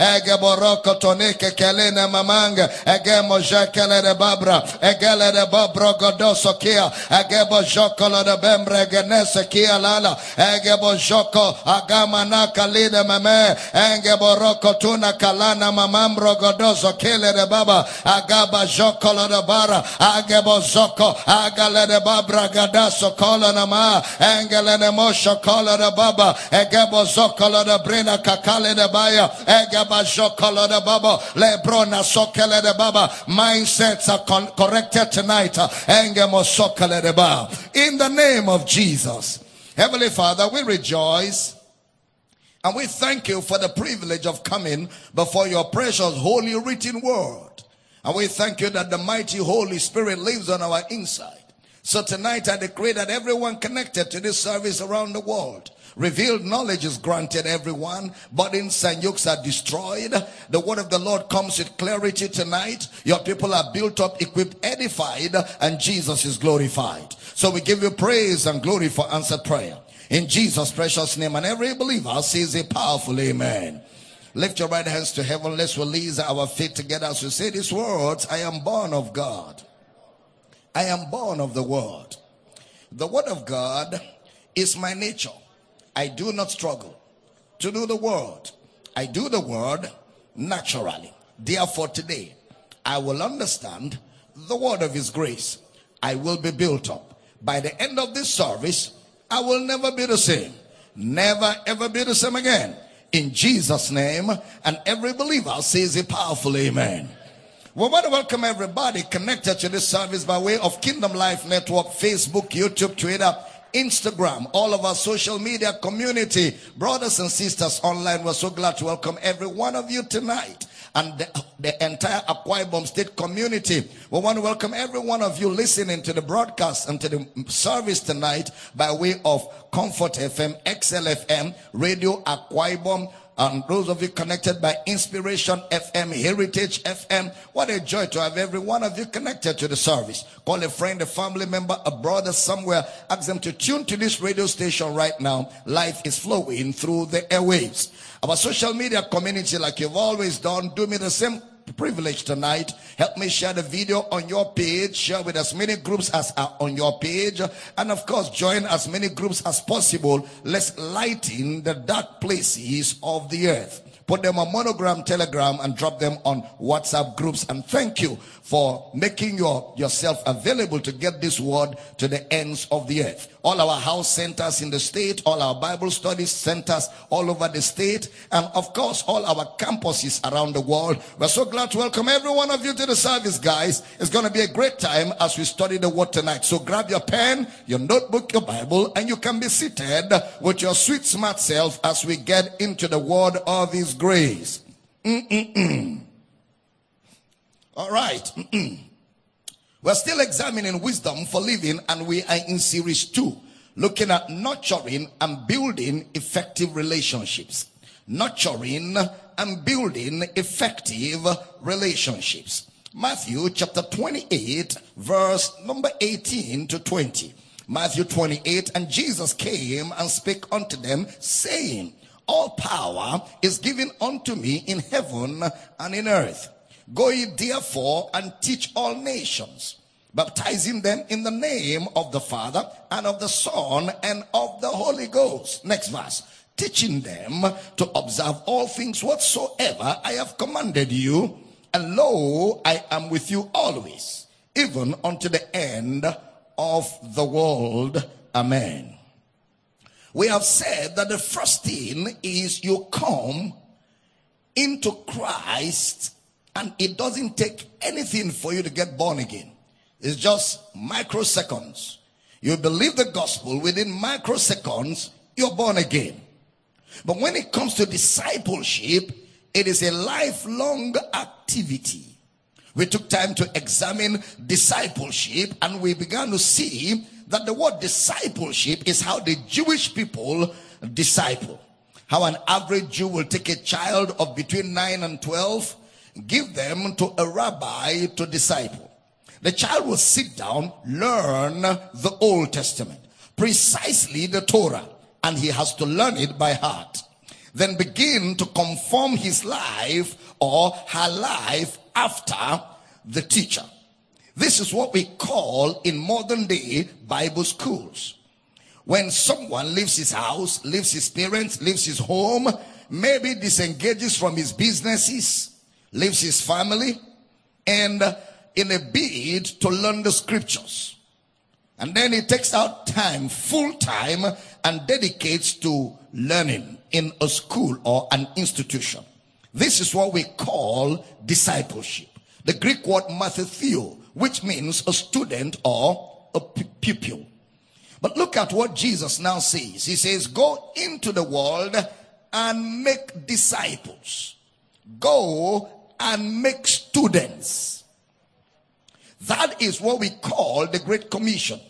Egebo roko tonike kelene mamanga. Egemo jekele de babra. Egele de babro godoso kia. Egebo jokolo de bembre genese kia lala. Egebo joko agama na kalide mame. Egebo roko tuna kalana mamambro godoso kele de baba. Agaba jokolo de bara. Agebo zoko. Agale de babra gadaso kola na ma. Engele de mosho kola de baba. Egebo zokolo de brina kakale de baya. Egebo Mindsets are con- corrected tonight. In the name of Jesus. Heavenly Father, we rejoice. And we thank you for the privilege of coming before your precious holy written word. And we thank you that the mighty Holy Spirit lives on our inside. So tonight I decree that everyone connected to this service around the world Revealed knowledge is granted everyone. Burdens and yokes are destroyed. The word of the Lord comes with clarity tonight. Your people are built up, equipped, edified, and Jesus is glorified. So we give you praise and glory for answered prayer. In Jesus' precious name, and every believer says a powerful amen. Lift your right hands to heaven. Let's release our faith together as we say these words. I am born of God. I am born of the word. The word of God is my nature. I do not struggle to do the word. I do the word naturally. Therefore, today, I will understand the word of his grace. I will be built up. By the end of this service, I will never be the same. Never ever be the same again. In Jesus' name, and every believer says a powerful amen. We want to welcome everybody connected to this service by way of Kingdom Life Network, Facebook, YouTube, Twitter, Instagram, all of our social media community, brothers and sisters online. We're so glad to welcome every one of you tonight and the, the entire Akwa Ibom State community. We want to welcome every one of you listening to the broadcast and to the service tonight by way of Comfort FM, XLFM, Radio Akwa Ibom, and those of you connected by Inspiration FM, Heritage FM, what a joy to have every one of you connected to the service. Call a friend, a family member, a brother somewhere. Ask them to tune to this radio station right now. Life is flowing through the airwaves. Our social media community, like you've always done, do me the same privilege tonight. Help me share the video on your page. Share with as many groups as are on your page. And of course, join as many groups as possible. Let's lighten the dark places of the earth put them on monogram telegram and drop them on whatsapp groups and thank you for making your yourself available to get this word to the ends of the earth all our house centers in the state, all our Bible study centers all over the state, and of course, all our campuses around the world. We're so glad to welcome every one of you to the service, guys. It's going to be a great time as we study the word tonight. So grab your pen, your notebook, your Bible, and you can be seated with your sweet, smart self as we get into the word of His grace. Mm-mm-mm. All right. We're still examining wisdom for living, and we are in series two, looking at nurturing and building effective relationships. Nurturing and building effective relationships. Matthew chapter 28, verse number 18 to 20. Matthew 28, and Jesus came and spake unto them, saying, All power is given unto me in heaven and in earth. Go ye therefore and teach all nations, baptizing them in the name of the Father and of the Son and of the Holy Ghost. Next verse. Teaching them to observe all things whatsoever I have commanded you. And lo, I am with you always, even unto the end of the world. Amen. We have said that the first thing is you come into Christ and it doesn't take anything for you to get born again. It's just microseconds. You believe the gospel within microseconds, you're born again. But when it comes to discipleship, it is a lifelong activity. We took time to examine discipleship and we began to see that the word discipleship is how the Jewish people disciple. How an average Jew will take a child of between 9 and 12 give them to a rabbi to disciple. The child will sit down, learn the Old Testament, precisely the Torah, and he has to learn it by heart. then begin to conform his life or her life after the teacher. This is what we call in modern day Bible schools. When someone leaves his house, leaves his parents, leaves his home, maybe disengages from his businesses, leaves his family, and uh, in a bid to learn the scriptures. And then he takes out time, full time, and dedicates to learning in a school or an institution. This is what we call discipleship. The Greek word mathetheo, which means a student or a pupil. But look at what Jesus now says. He says, Go into the world and make disciples. Go and make students. That is what we call the Great Commission.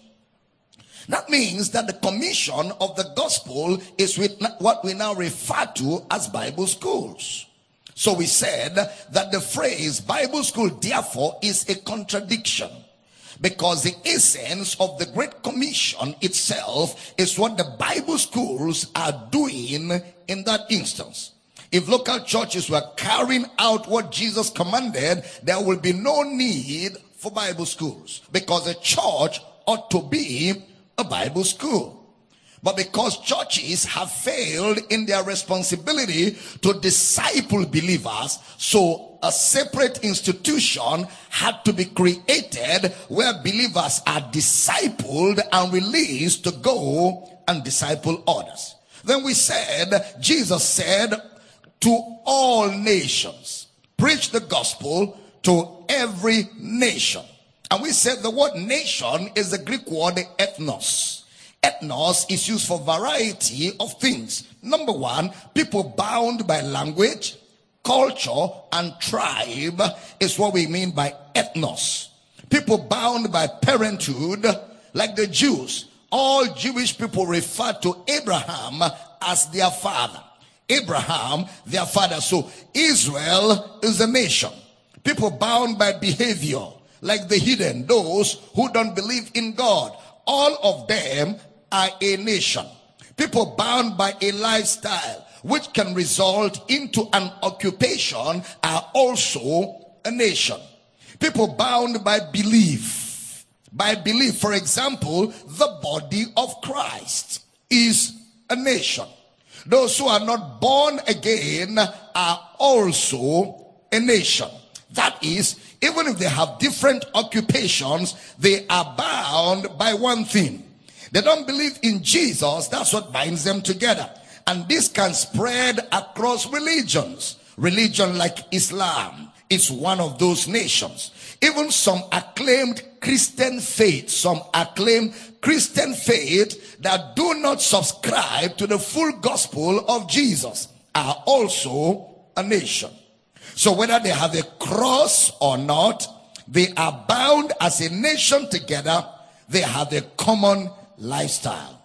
That means that the commission of the gospel is with what we now refer to as Bible schools. So we said that the phrase Bible school therefore is a contradiction because the essence of the Great Commission itself is what the Bible schools are doing in that instance. If local churches were carrying out what Jesus commanded, there will be no need for Bible schools because a church ought to be a Bible school. But because churches have failed in their responsibility to disciple believers, so a separate institution had to be created where believers are discipled and released to go and disciple others. Then we said, Jesus said to all nations, preach the gospel to every nation. And we said the word nation is the Greek word ethnos. Ethnos is used for variety of things. Number one, people bound by language, culture, and tribe is what we mean by ethnos. People bound by parenthood, like the Jews. All Jewish people refer to Abraham as their father. Abraham, their father. So Israel is a nation. People bound by behavior, like the hidden, those who don't believe in God. All of them are a nation. People bound by a lifestyle which can result into an occupation are also a nation. People bound by belief. By belief, for example, the body of Christ is a nation. Those who are not born again are also a nation. That is, even if they have different occupations, they are bound by one thing. They don't believe in Jesus. That's what binds them together. And this can spread across religions. Religion like Islam is one of those nations. Even some acclaimed Christian faith, some acclaimed Christian faith that do not subscribe to the full gospel of Jesus are also a nation. So whether they have a cross or not, they are bound as a nation together. They have a common lifestyle.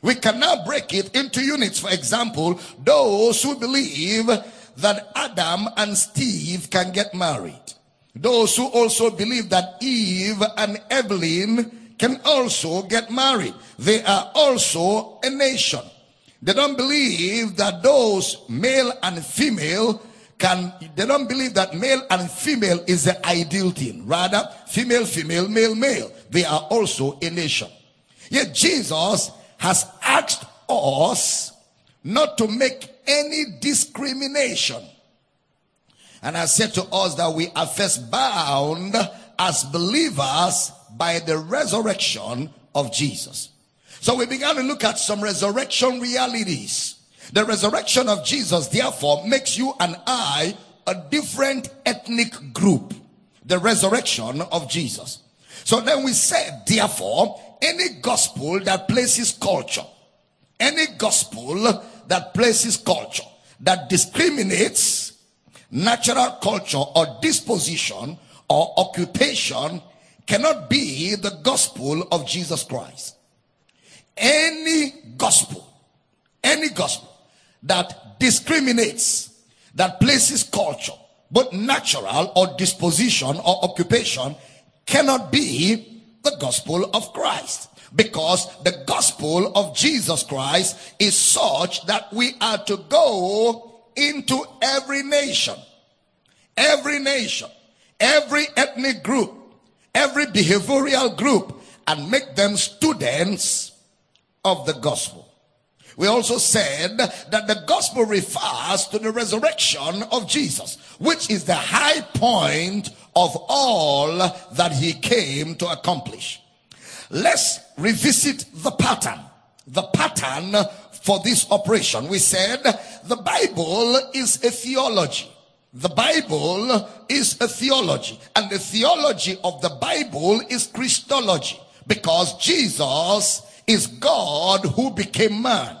We can now break it into units. For example, those who believe that Adam and Steve can get married. Those who also believe that Eve and Evelyn can also get married. They are also a nation. They don't believe that those male and female can, they don't believe that male and female is the ideal thing. Rather, female, female, male, male. They are also a nation. Yet Jesus has asked us not to make any discrimination. And I said to us that we are first bound as believers by the resurrection of Jesus. So we began to look at some resurrection realities. The resurrection of Jesus, therefore, makes you and I a different ethnic group. The resurrection of Jesus. So then we said, therefore, any gospel that places culture, any gospel that places culture, that discriminates natural culture or disposition or occupation cannot be the gospel of Jesus Christ. Any gospel, any gospel that discriminates, that places culture, both natural or disposition or occupation cannot be the gospel of Christ. Because the gospel of Jesus Christ is such that we are to go into every nation, every nation, every ethnic group, every behavioral group, and make them students of the gospel. We also said that the gospel refers to the resurrection of Jesus, which is the high point of all that he came to accomplish. Let's revisit the pattern. The pattern for this operation. We said the Bible is a theology. The Bible is a theology. And the theology of the Bible is Christology. Because Jesus is God who became man.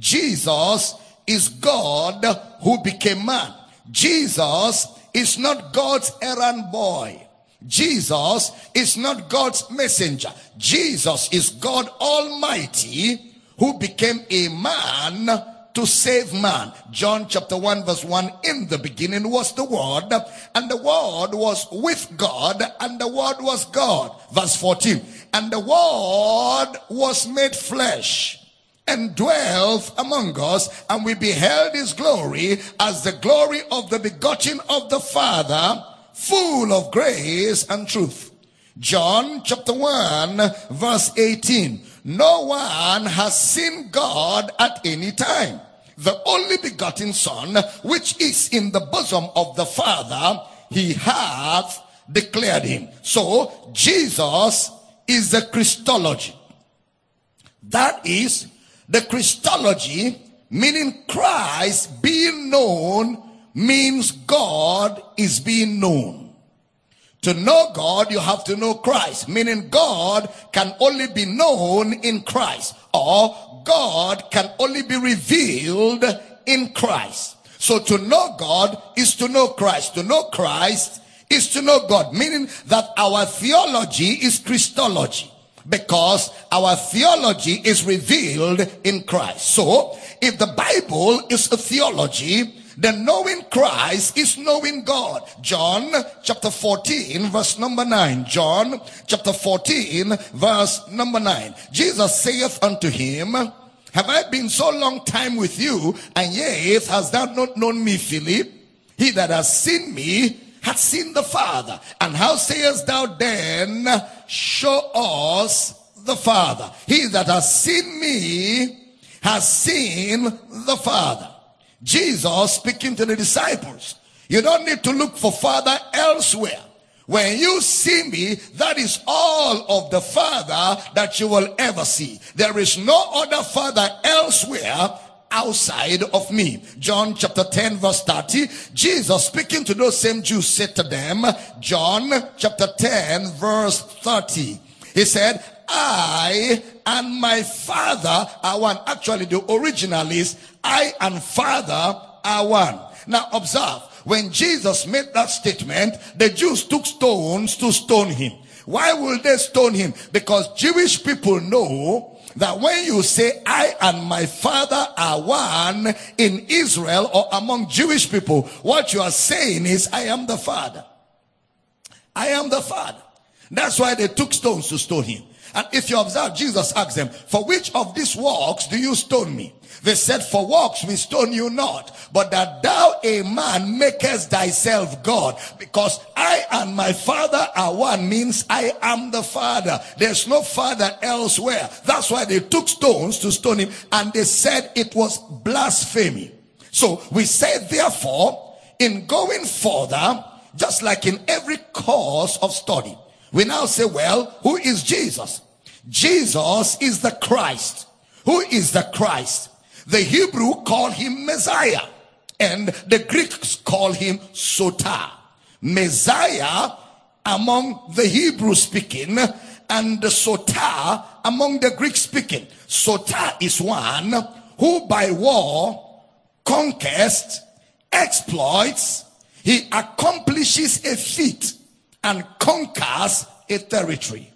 Jesus is God who became man. Jesus is not God's errand boy. Jesus is not God's messenger. Jesus is God Almighty who became a man to save man. John chapter 1 verse 1, in the beginning was the word and the word was with God and the word was God. Verse 14, and the word was made flesh and dwelt among us and we beheld his glory as the glory of the begotten of the Father full of grace and truth. John chapter 1 verse 18. No one has seen God at any time. The only begotten son, which is in the bosom of the father, he hath declared him. So Jesus is the Christology. That is the Christology, meaning Christ being known means God is being known. To know God, you have to know Christ, meaning God can only be known in Christ, or God can only be revealed in Christ. So to know God is to know Christ. To know Christ is to know God, meaning that our theology is Christology because our theology is revealed in Christ. So if the Bible is a theology, then knowing Christ is knowing God. John chapter 14 verse number 9. John chapter 14 verse number 9. Jesus saith unto him, Have I been so long time with you, and yet hast thou not known me, Philip? He that has seen me hath seen the Father. And how sayest thou then, Show us the Father? He that has seen me has seen the Father. Jesus speaking to the disciples. You don't need to look for Father elsewhere. When you see me, that is all of the Father that you will ever see. There is no other Father elsewhere outside of me. John chapter 10 verse 30. Jesus speaking to those same Jews said to them, John chapter 10 verse 30. He said, I and my father are one. Actually, the original is I and father are one. Now observe, when Jesus made that statement, the Jews took stones to stone him. Why will they stone him? Because Jewish people know that when you say I and my father are one in Israel or among Jewish people, what you are saying is I am the father. I am the father. That's why they took stones to stone him. And if you observe, Jesus asked them, for which of these works do you stone me? They said, for works we stone you not, but that thou a man makest thyself God, because I and my father are one means I am the father. There's no father elsewhere. That's why they took stones to stone him and they said it was blasphemy. So we say therefore, in going further, just like in every course of study, we now say, well, who is Jesus? Jesus is the Christ. Who is the Christ? The Hebrew call him Messiah and the Greeks call him Soter. Messiah among the Hebrew speaking and the Soter among the Greek speaking. Soter is one who by war, conquest, exploits, he accomplishes a feat and conquers a territory.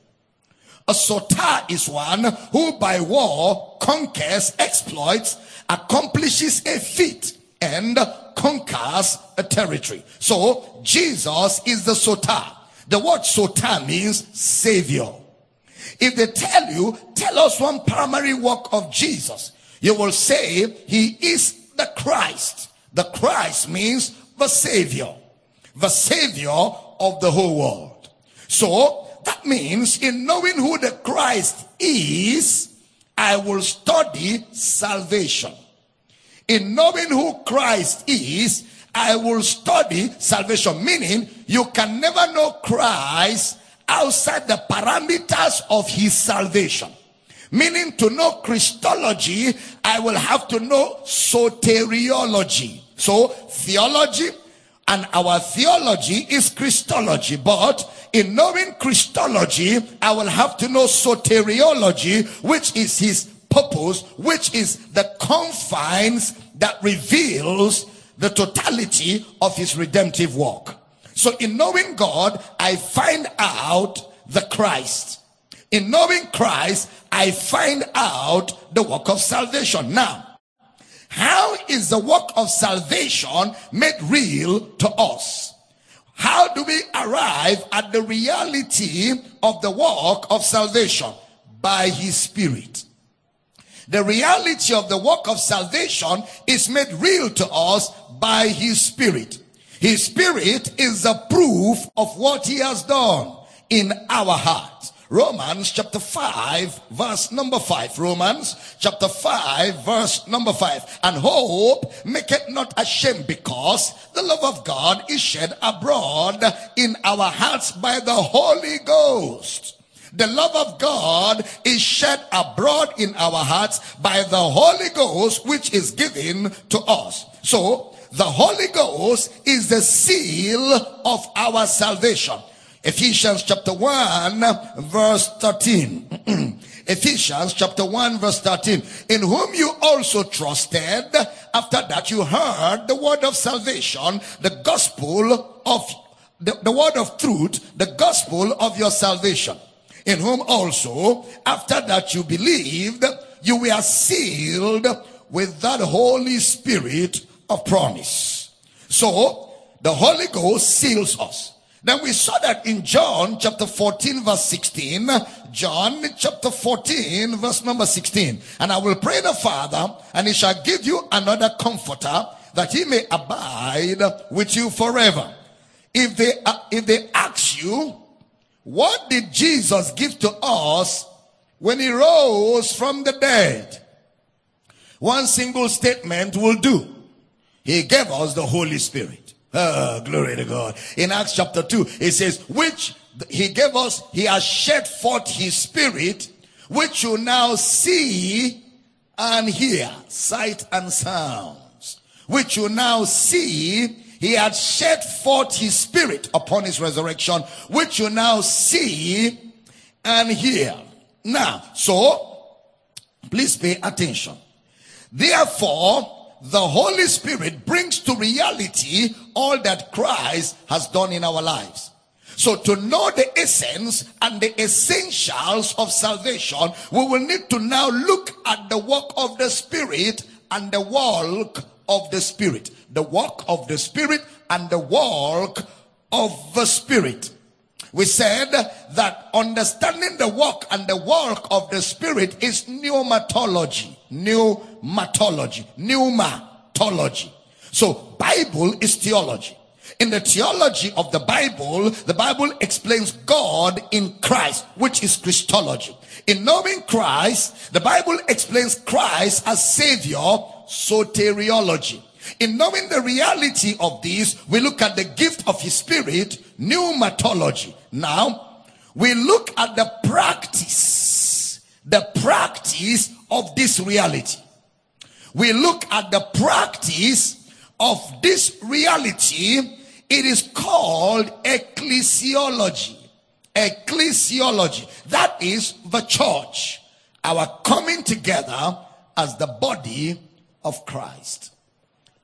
A soter is one who by war conquers, exploits, accomplishes a feat, and conquers a territory. So Jesus is the soter. The word soter means savior. If they tell you, tell us one primary work of Jesus, you will say he is the Christ. The Christ means the Savior, the Savior of the whole world. So that means in knowing who the Christ is, I will study salvation. In knowing who Christ is, I will study salvation. Meaning, you can never know Christ outside the parameters of his salvation. Meaning, to know Christology, I will have to know soteriology. So, theology and our theology is Christology. But in knowing Christology, I will have to know soteriology, which is his purpose, which is the confines that reveals the totality of his redemptive work. So in knowing God, I find out the Christ. In knowing Christ, I find out the work of salvation. Now, how is the work of salvation made real to us? How do we arrive at the reality of the work of salvation? By his spirit. The reality of the work of salvation is made real to us by his spirit. His spirit is the proof of what he has done in our hearts. Romans chapter 5 verse number 5. Romans chapter 5 verse number 5. And hope make it not ashamed because the love of God is shed abroad in our hearts by the Holy Ghost the love of God is shed abroad in our hearts by the Holy Ghost, which is given to us. So, the Holy Ghost is the seal of our salvation. Ephesians chapter 1 verse 13. Ephesians chapter 1 verse 13. In whom you also trusted after that you heard the word of salvation, the gospel of the, the word of truth, the gospel of your salvation in whom also, after that you believed, you were sealed with that Holy Spirit of promise. So, the Holy Ghost seals us. Then we saw that in John chapter 14 verse 16. John chapter 14 verse number 16. And I will pray the Father and he shall give you another comforter that he may abide with you forever. If they, uh, if they ask you, what did Jesus give to us when he rose from the dead? One single statement will do. He gave us the Holy Spirit. Oh, glory to God. In Acts chapter 2, it says, which he gave us, he has shed forth his spirit, which you now see and hear, sight and sounds, which you now see he had shed forth his spirit upon his resurrection, which you now see and hear. Now, so, please pay attention. Therefore, the Holy Spirit brings to reality all that Christ has done in our lives. So to know the essence and the essentials of salvation, we will need to now look at the work of the Spirit and the work of the Spirit the work of the Spirit and the work of the Spirit. We said that understanding the work and the work of the Spirit is pneumatology. Pneumatology. Pneumatology. So Bible is theology. In the theology of the Bible, the Bible explains God in Christ, which is Christology. In knowing Christ, the Bible explains Christ as Savior, soteriology. In knowing the reality of this, we look at the gift of his spirit, pneumatology. Now, we look at the practice, the practice of this reality. We look at the practice of this reality. It is called ecclesiology. Ecclesiology. That is the church. Our coming together as the body of Christ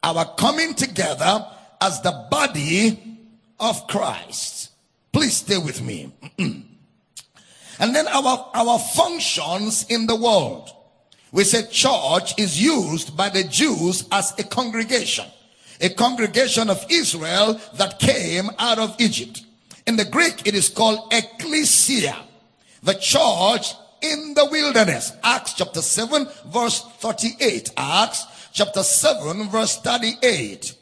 our coming together as the body of Christ. Please stay with me. and then our, our functions in the world. We say church is used by the Jews as a congregation. A congregation of Israel that came out of Egypt. In the Greek, it is called ecclesia. the church in the wilderness. Acts chapter 7 verse 38. Acts chapter 7 verse 38.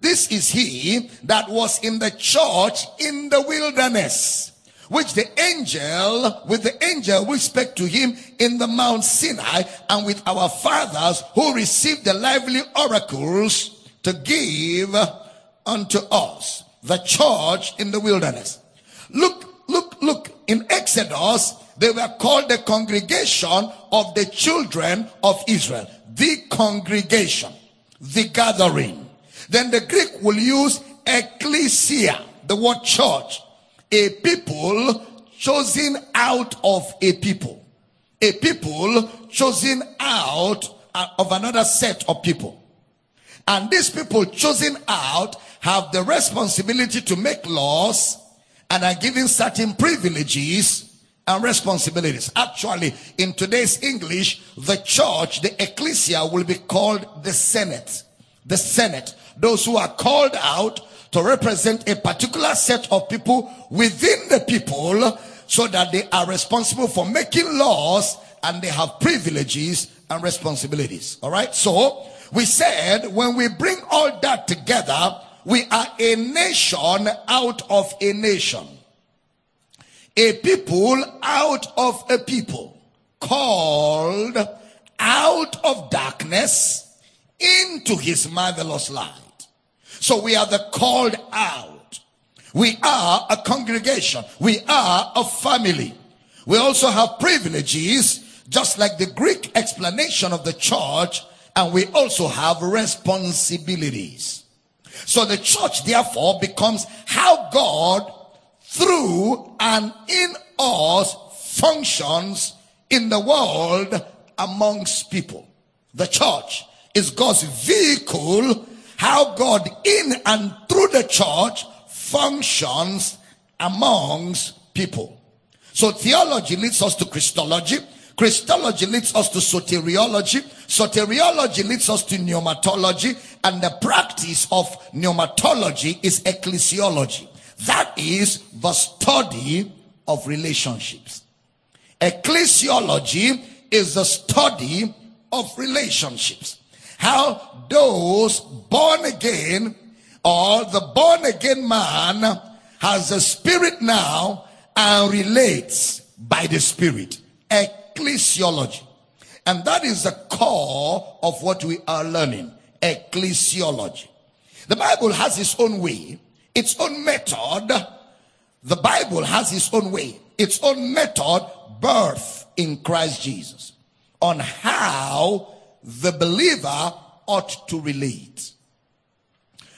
This is he that was in the church in the wilderness, which the angel, with the angel we spake to him in the Mount Sinai and with our fathers who received the lively oracles to give unto us. The church in the wilderness. Look, look, look. In Exodus, they were called the congregation of the children of Israel. The congregation. The gathering. Then the Greek will use ecclesia, the word church. A people chosen out of a people. A people chosen out of another set of people. And these people chosen out have the responsibility to make laws and are given certain privileges and responsibilities. Actually, in today's English, the church, the ecclesia will be called the Senate. The Senate. Those who are called out to represent a particular set of people within the people so that they are responsible for making laws and they have privileges and responsibilities. All right. So we said when we bring all that together, we are a nation out of a nation a people out of a people called out of darkness into his marvelous light. So we are the called out. We are a congregation. We are a family. We also have privileges, just like the Greek explanation of the church, and we also have responsibilities. So the church therefore becomes how God through and in us functions in the world amongst people. The church is God's vehicle, how God in and through the church functions amongst people. So theology leads us to Christology. Christology leads us to soteriology. Soteriology leads us to pneumatology. And the practice of pneumatology is ecclesiology. That is the study of relationships. Ecclesiology is the study of relationships. How those born again or the born again man has a spirit now and relates by the spirit. Ecclesiology. And that is the core of what we are learning. Ecclesiology. The Bible has its own way its own method. The Bible has its own way, its own method, birth in Christ Jesus, on how the believer ought to relate.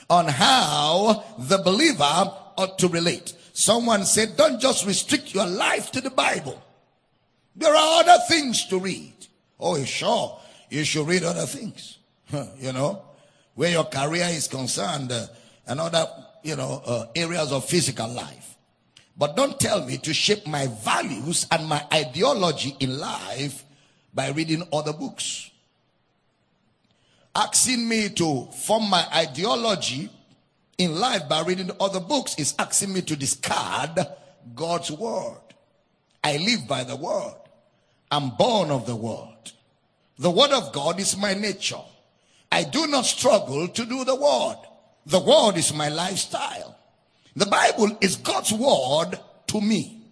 On how the believer ought to relate. Someone said, don't just restrict your life to the Bible. There are other things to read. Oh, sure. You should read other things. you know, where your career is concerned, uh, you know, uh, areas of physical life. But don't tell me to shape my values and my ideology in life by reading other books. Asking me to form my ideology in life by reading other books is asking me to discard God's word. I live by the word. I'm born of the word. The word of God is my nature. I do not struggle to do the word. The word is my lifestyle. The Bible is God's word to me.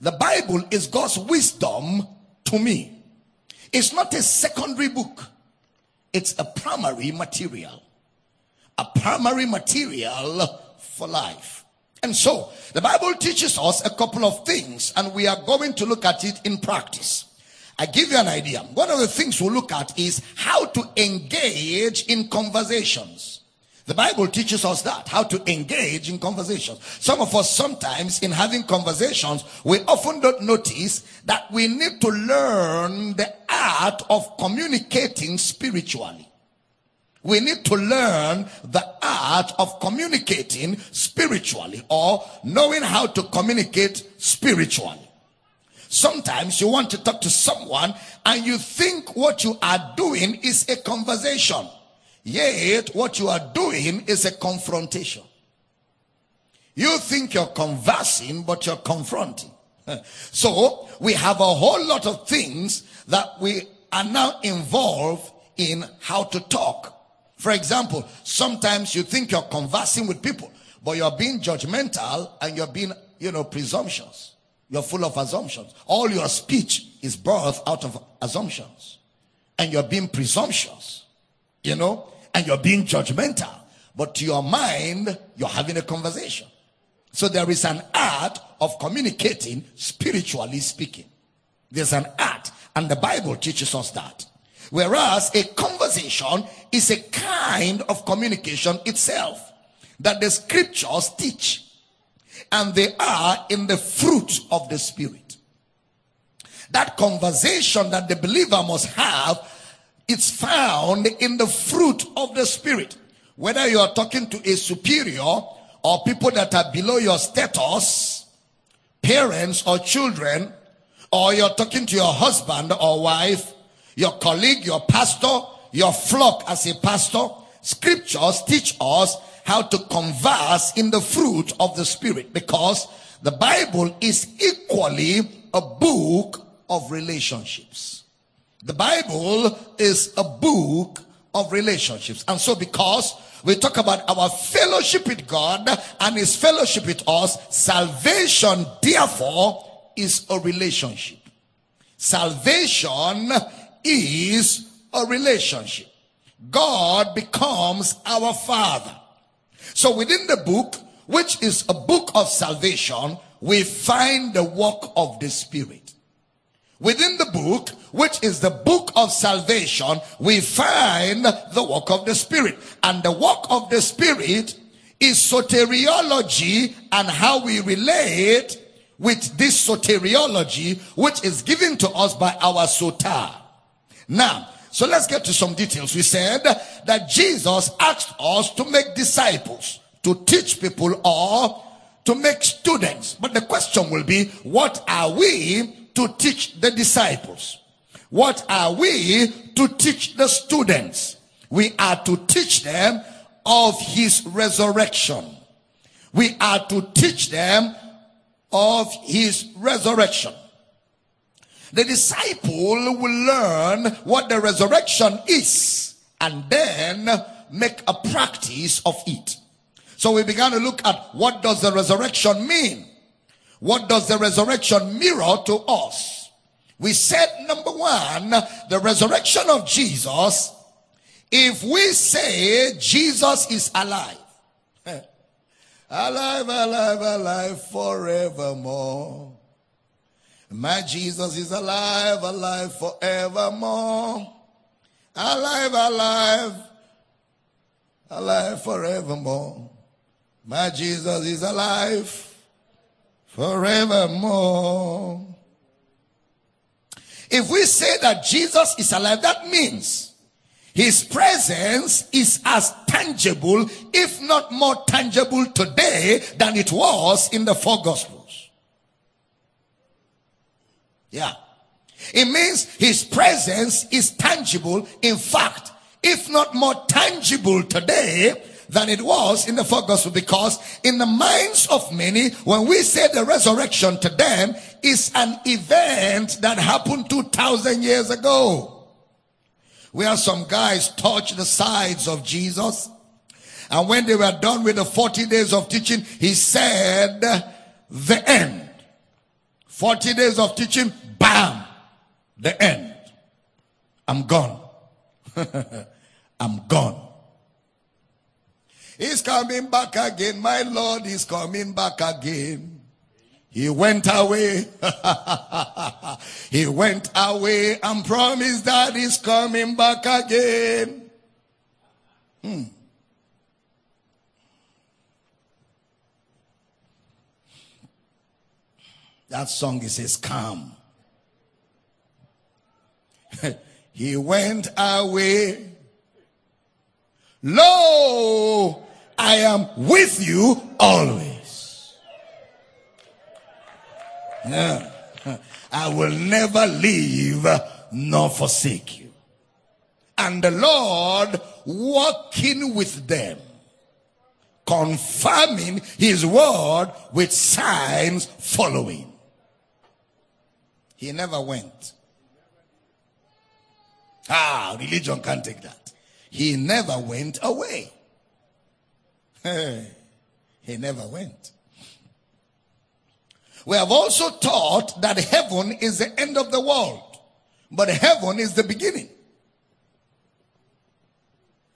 The Bible is God's wisdom to me. It's not a secondary book. It's a primary material. A primary material for life. And so, the Bible teaches us a couple of things and we are going to look at it in practice. I give you an idea. One of the things we'll look at is how to engage in conversations. The Bible teaches us that, how to engage in conversations. Some of us sometimes in having conversations, we often don't notice that we need to learn the art of communicating spiritually. We need to learn the art of communicating spiritually or knowing how to communicate spiritually. Sometimes you want to talk to someone and you think what you are doing is a conversation. Yet, what you are doing is a confrontation. You think you're conversing, but you're confronting. So we have a whole lot of things that we are now involved in how to talk. For example, sometimes you think you're conversing with people, but you're being judgmental and you're being, you know, presumptions. You're full of assumptions. All your speech is birthed out of assumptions. And you're being presumptuous, you know, and you're being judgmental. But to your mind, you're having a conversation. So there is an art of communicating spiritually speaking. There's an art, and the Bible teaches us that. Whereas a conversation is a kind of communication itself that the scriptures teach. And they are in the fruit of the spirit. That conversation that the believer must have, it's found in the fruit of the spirit. Whether you are talking to a superior or people that are below your status, parents or children, or you're talking to your husband or wife, your colleague, your pastor, your flock as a pastor, scriptures teach us how to converse in the fruit of the spirit because the Bible is equally a book of relationships. The Bible is a book of relationships. And so because we talk about our fellowship with God and his fellowship with us, salvation therefore is a relationship. Salvation is a relationship. God becomes our father. So within the book, which is a book of salvation, we find the work of the Spirit. Within the book, which is the book of salvation, we find the work of the Spirit. And the work of the Spirit is soteriology and how we relate with this soteriology, which is given to us by our soter. Now, so let's get to some details. We said that Jesus asked us to make disciples, to teach people or to make students. But the question will be, what are we to teach the disciples? What are we to teach the students? We are to teach them of his resurrection. We are to teach them of his resurrection. The disciple will learn what the resurrection is and then make a practice of it. So we began to look at what does the resurrection mean? What does the resurrection mirror to us? We said number one, the resurrection of Jesus. If we say Jesus is alive, alive, alive, alive forevermore. My Jesus is alive, alive forevermore. Alive, alive, alive forevermore. My Jesus is alive forevermore. If we say that Jesus is alive, that means his presence is as tangible, if not more tangible today than it was in the four gospels. Yeah. It means his presence is tangible. In fact, if not more tangible today than it was in the first gospel because in the minds of many, when we say the resurrection to them is an event that happened 2000 years ago. Where some guys touched the sides of Jesus. And when they were done with the 40 days of teaching, he said, the end. 40 days of teaching, bam, the end. I'm gone. I'm gone. He's coming back again. My Lord is coming back again. He went away. he went away and promised that he's coming back again. Hmm. That song is says, Come. he went away. Lo, I am with you always. I will never leave nor forsake you. And the Lord walking with them, confirming his word with signs following. He never went. Ah, religion can't take that. He never went away. He never went. We have also taught that heaven is the end of the world, but heaven is the beginning.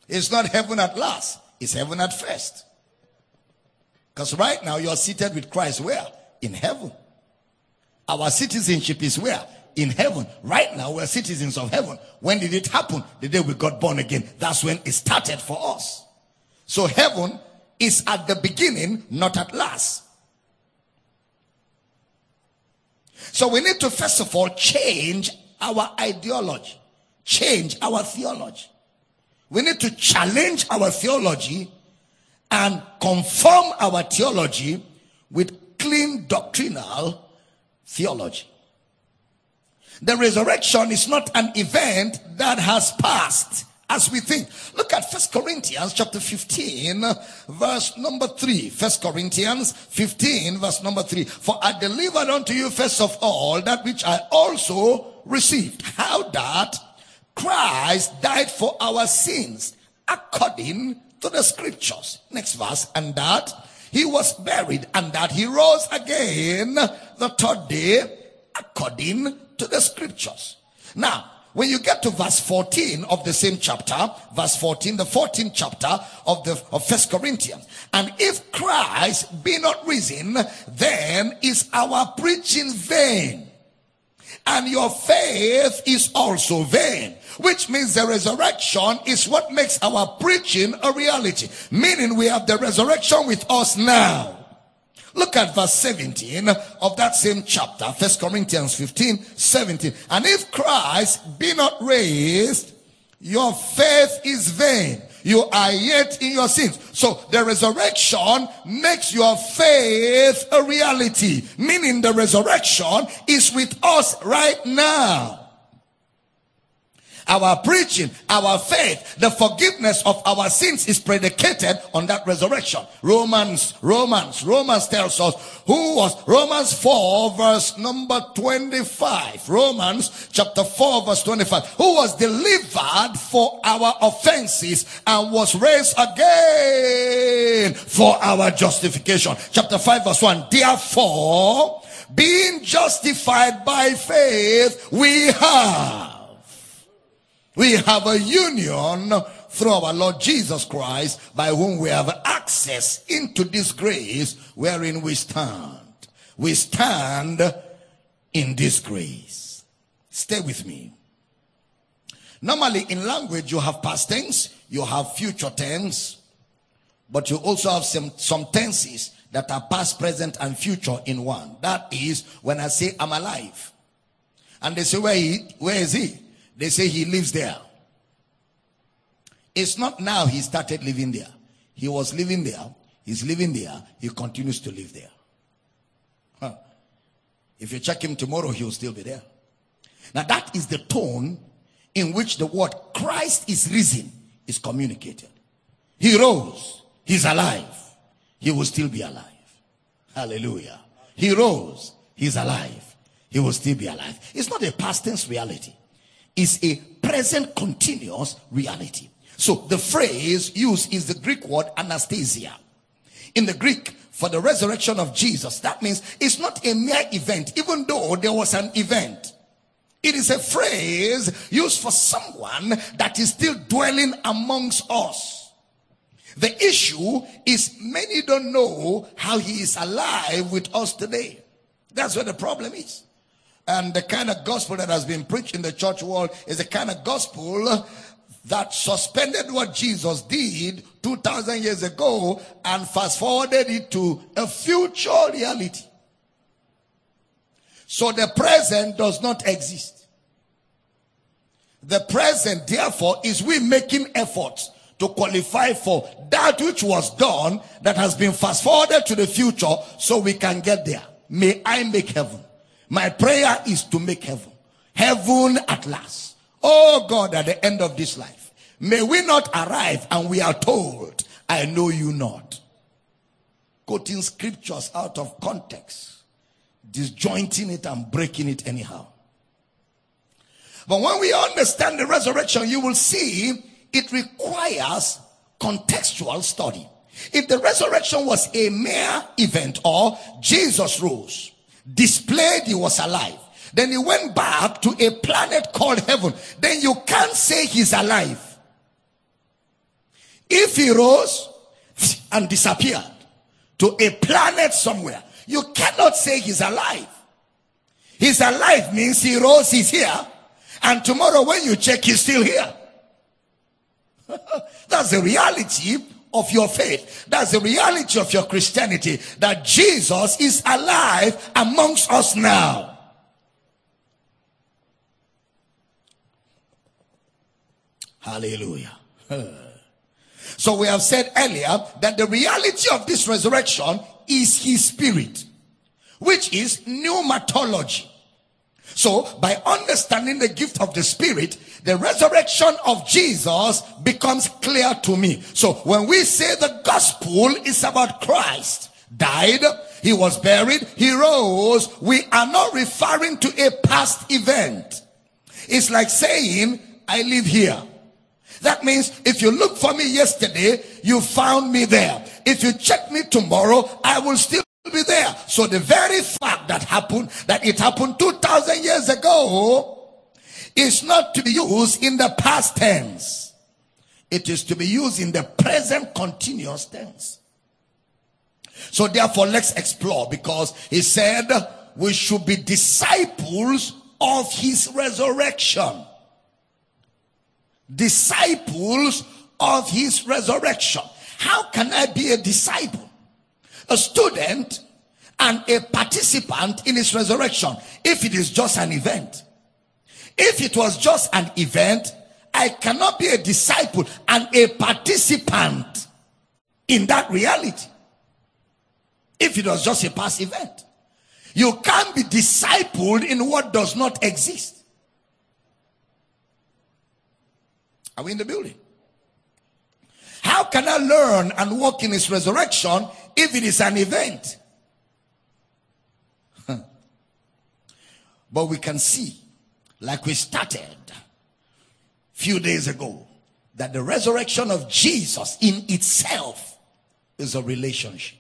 It's not heaven at last, it's heaven at first. Because right now you're seated with Christ where? In heaven. Our citizenship is where? In heaven. Right now we're citizens of heaven. When did it happen? The day we got born again. That's when it started for us. So heaven is at the beginning, not at last. So we need to first of all change our ideology, change our theology. We need to challenge our theology and conform our theology with clean doctrinal theology. The resurrection is not an event that has passed as we think. Look at First Corinthians chapter 15, verse number 3. First Corinthians 15, verse number 3. For I delivered unto you first of all that which I also received. How that Christ died for our sins according to the scriptures. Next verse. And that he was buried and that he rose again the third day according to the scriptures. Now, when you get to verse 14 of the same chapter, verse 14, the 14th chapter of the of First Corinthians, and if Christ be not risen, then is our preaching vain, and your faith is also vain. Which means the resurrection is what makes our preaching a reality. Meaning we have the resurrection with us now. Look at verse 17 of that same chapter, First Corinthians 15, 17. And if Christ be not raised, your faith is vain. You are yet in your sins. So the resurrection makes your faith a reality. Meaning the resurrection is with us right now our preaching, our faith, the forgiveness of our sins is predicated on that resurrection. Romans, Romans, Romans tells us who was Romans 4 verse number 25. Romans chapter 4 verse 25. Who was delivered for our offenses and was raised again for our justification. Chapter 5 verse 1. Therefore, being justified by faith, we have we have a union through our Lord Jesus Christ by whom we have access into this grace wherein we stand. We stand in this grace. Stay with me. Normally in language you have past tense, you have future tense, but you also have some, some tenses that are past, present, and future in one. That is when I say I'm alive. And they say, where, he, where is he? They say he lives there. It's not now he started living there. He was living there. He's living there. He continues to live there. Huh. If you check him tomorrow, he'll still be there. Now that is the tone in which the word Christ is risen is communicated. He rose. He's alive. He will still be alive. Hallelujah. He rose. He's alive. He will still be alive. It's not a past tense reality is a present continuous reality. So the phrase used is the Greek word anastasia. In the Greek, for the resurrection of Jesus, that means it's not a mere event, even though there was an event. It is a phrase used for someone that is still dwelling amongst us. The issue is many don't know how he is alive with us today. That's where the problem is. And the kind of gospel that has been preached in the church world is the kind of gospel that suspended what Jesus did 2000 years ago and fast forwarded it to a future reality. So the present does not exist. The present, therefore, is we making efforts to qualify for that which was done that has been fast forwarded to the future so we can get there. May I make heaven. My prayer is to make heaven. Heaven at last. Oh God, at the end of this life, may we not arrive and we are told, I know you not. Quoting scriptures out of context, disjointing it and breaking it anyhow. But when we understand the resurrection, you will see it requires contextual study. If the resurrection was a mere event or Jesus rose, displayed he was alive, then he went back to a planet called heaven, then you can't say he's alive. If he rose and disappeared to a planet somewhere, you cannot say he's alive. He's alive means he rose, he's here. And tomorrow when you check, he's still here. That's the reality of your faith. That's the reality of your Christianity. That Jesus is alive amongst us now. Hallelujah. So we have said earlier that the reality of this resurrection is his spirit, which is pneumatology. So by understanding the gift of the spirit, the resurrection of Jesus becomes clear to me. So when we say the gospel is about Christ, died, he was buried, he rose, we are not referring to a past event. It's like saying, I live here. That means if you look for me yesterday, you found me there. If you check me tomorrow, I will still be there. So the very fact that happened, that it happened 2000 years ago, is not to be used in the past tense. It is to be used in the present continuous tense. So therefore, let's explore because he said we should be disciples of his resurrection disciples of his resurrection. How can I be a disciple, a student, and a participant in his resurrection if it is just an event? If it was just an event, I cannot be a disciple and a participant in that reality. If it was just a past event, you can't be discipled in what does not exist. Are we in the building? How can I learn and walk in his resurrection if it is an event? but we can see, like we started few days ago, that the resurrection of Jesus in itself is a relationship.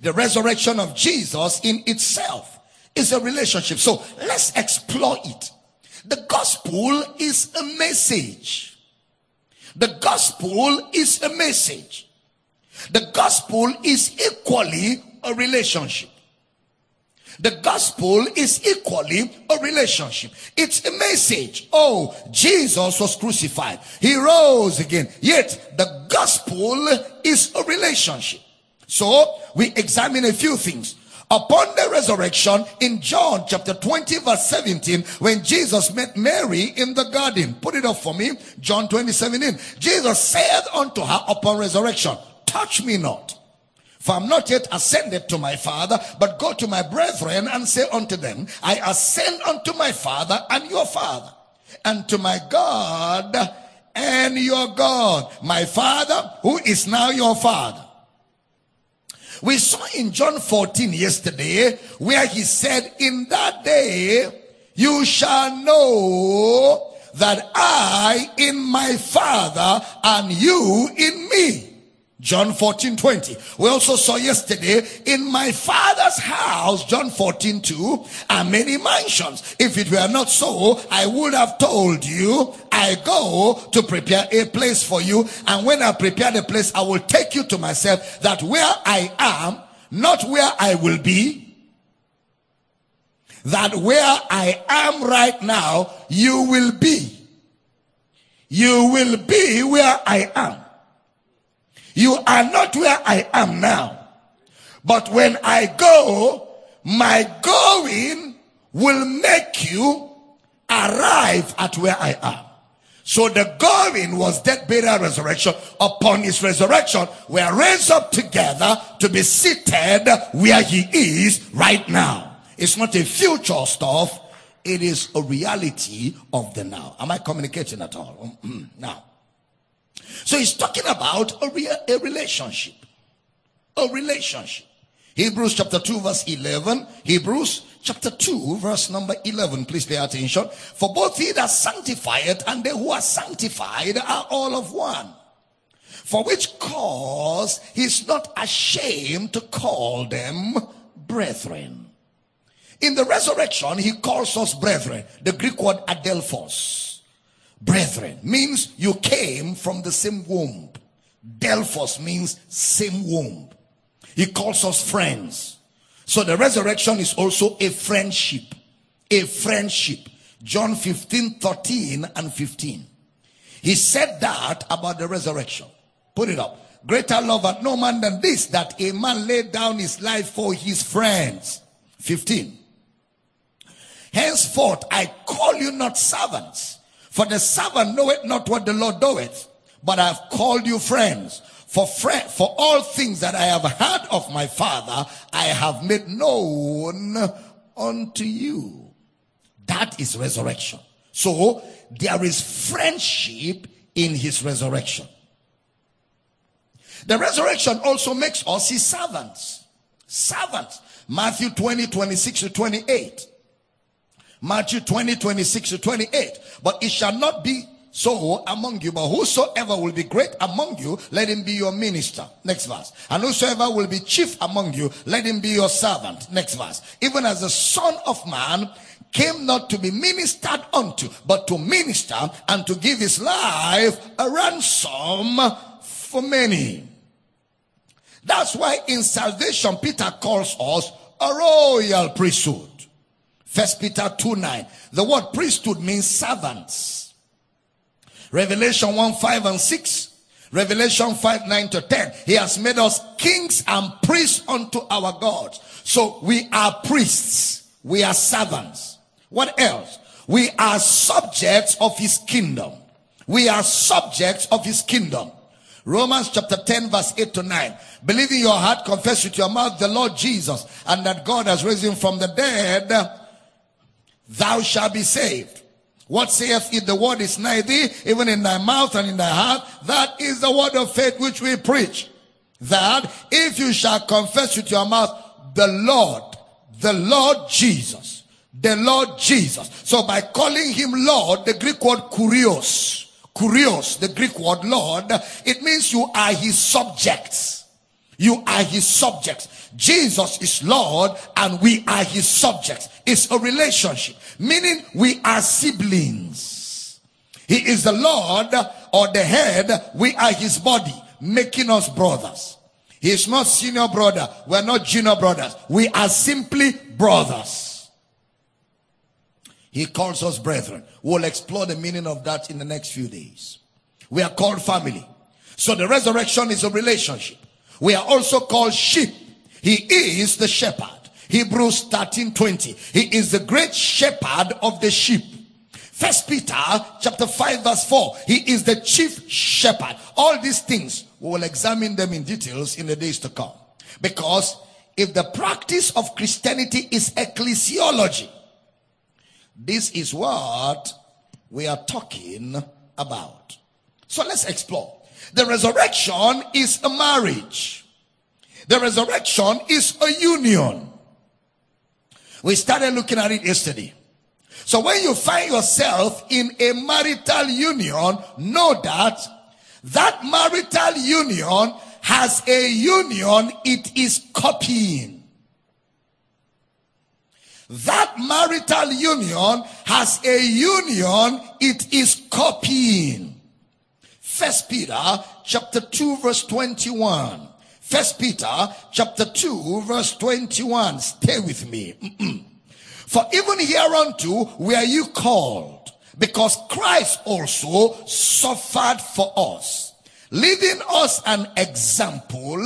The resurrection of Jesus in itself is a relationship. So let's explore it. The gospel is a message. The gospel is a message. The gospel is equally a relationship. The gospel is equally a relationship. It's a message. Oh, Jesus was crucified. He rose again. Yet the gospel is a relationship. So we examine a few things upon the resurrection in John chapter 20 verse 17 when Jesus met Mary in the garden. Put it up for me. John 20 17. Jesus said unto her upon resurrection, touch me not. For I'm not yet ascended to my Father, but go to my brethren and say unto them, I ascend unto my Father and your Father, and to my God and your God, my Father who is now your Father. We saw in John 14 yesterday where he said, in that day you shall know that I in my father and you in me. John 14, 20. We also saw yesterday in my father's house, John 14, 2, are many mansions. If it were not so, I would have told you, I go to prepare a place for you. And when I prepare the place, I will take you to myself that where I am, not where I will be, that where I am right now, you will be. You will be where I am. You are not where I am now. But when I go, my going will make you arrive at where I am. So the going was death, burial, resurrection. Upon his resurrection, we are raised up together to be seated where he is right now. It's not a future stuff. It is a reality of the now. Am I communicating at all? Mm-hmm. Now, so he's talking about a, real, a relationship. A relationship. Hebrews chapter 2 verse 11. Hebrews chapter 2 verse number 11. Please pay attention. For both he that sanctified and they who are sanctified are all of one. For which cause he is not ashamed to call them brethren. In the resurrection, he calls us brethren. The Greek word adelphos. Brethren means you came from the same womb. Delphos means same womb. He calls us friends. So the resurrection is also a friendship. A friendship. John 15, 13 and 15. He said that about the resurrection. Put it up. Greater love at no man than this, that a man laid down his life for his friends. 15. Henceforth I call you not servants, for the servant knoweth not what the Lord doeth, but I have called you friends. For for all things that I have heard of my Father, I have made known unto you. That is resurrection. So there is friendship in his resurrection. The resurrection also makes us his servants. Servants. Matthew 20, 26 to 28. Matthew 20, 26 to 28. But it shall not be so among you, but whosoever will be great among you, let him be your minister. Next verse. And whosoever will be chief among you, let him be your servant. Next verse. Even as the Son of Man came not to be ministered unto, but to minister and to give his life a ransom for many. That's why in salvation, Peter calls us a royal priesthood. First Peter 2 9. The word priesthood means servants. Revelation 1 5 and 6. Revelation 5 9 to 10. He has made us kings and priests unto our God. So we are priests. We are servants. What else? We are subjects of his kingdom. We are subjects of his kingdom. Romans chapter 10 verse 8 to 9. Believe in your heart, confess with your mouth the Lord Jesus and that God has raised him from the dead thou shalt be saved. What saith it? The word is nigh thee, even in thy mouth and in thy heart. That is the word of faith which we preach. That if you shall confess with your mouth the Lord, the Lord Jesus, the Lord Jesus. So by calling him Lord, the Greek word kurios, kurios, the Greek word Lord, it means you are his subjects. You are his subjects. Jesus is Lord and we are his subjects. It's a relationship, meaning we are siblings. He is the Lord or the head. We are his body, making us brothers. He is not senior brother. We're not junior brothers. We are simply brothers. He calls us brethren. We'll explore the meaning of that in the next few days. We are called family. So the resurrection is a relationship. We are also called sheep. He is the shepherd. Hebrews 13 20. He is the great shepherd of the sheep. First Peter chapter 5 verse 4. He is the chief shepherd. All these things, we will examine them in details in the days to come. Because if the practice of Christianity is ecclesiology, this is what we are talking about. So let's explore. The resurrection is a marriage. The resurrection is a union. We started looking at it yesterday. So when you find yourself in a marital union, know that that marital union has a union it is copying. That marital union has a union it is copying. First Peter chapter 2 verse 21. First Peter chapter 2 verse 21. Stay with me. For even hereunto were you called, because Christ also suffered for us, leaving us an example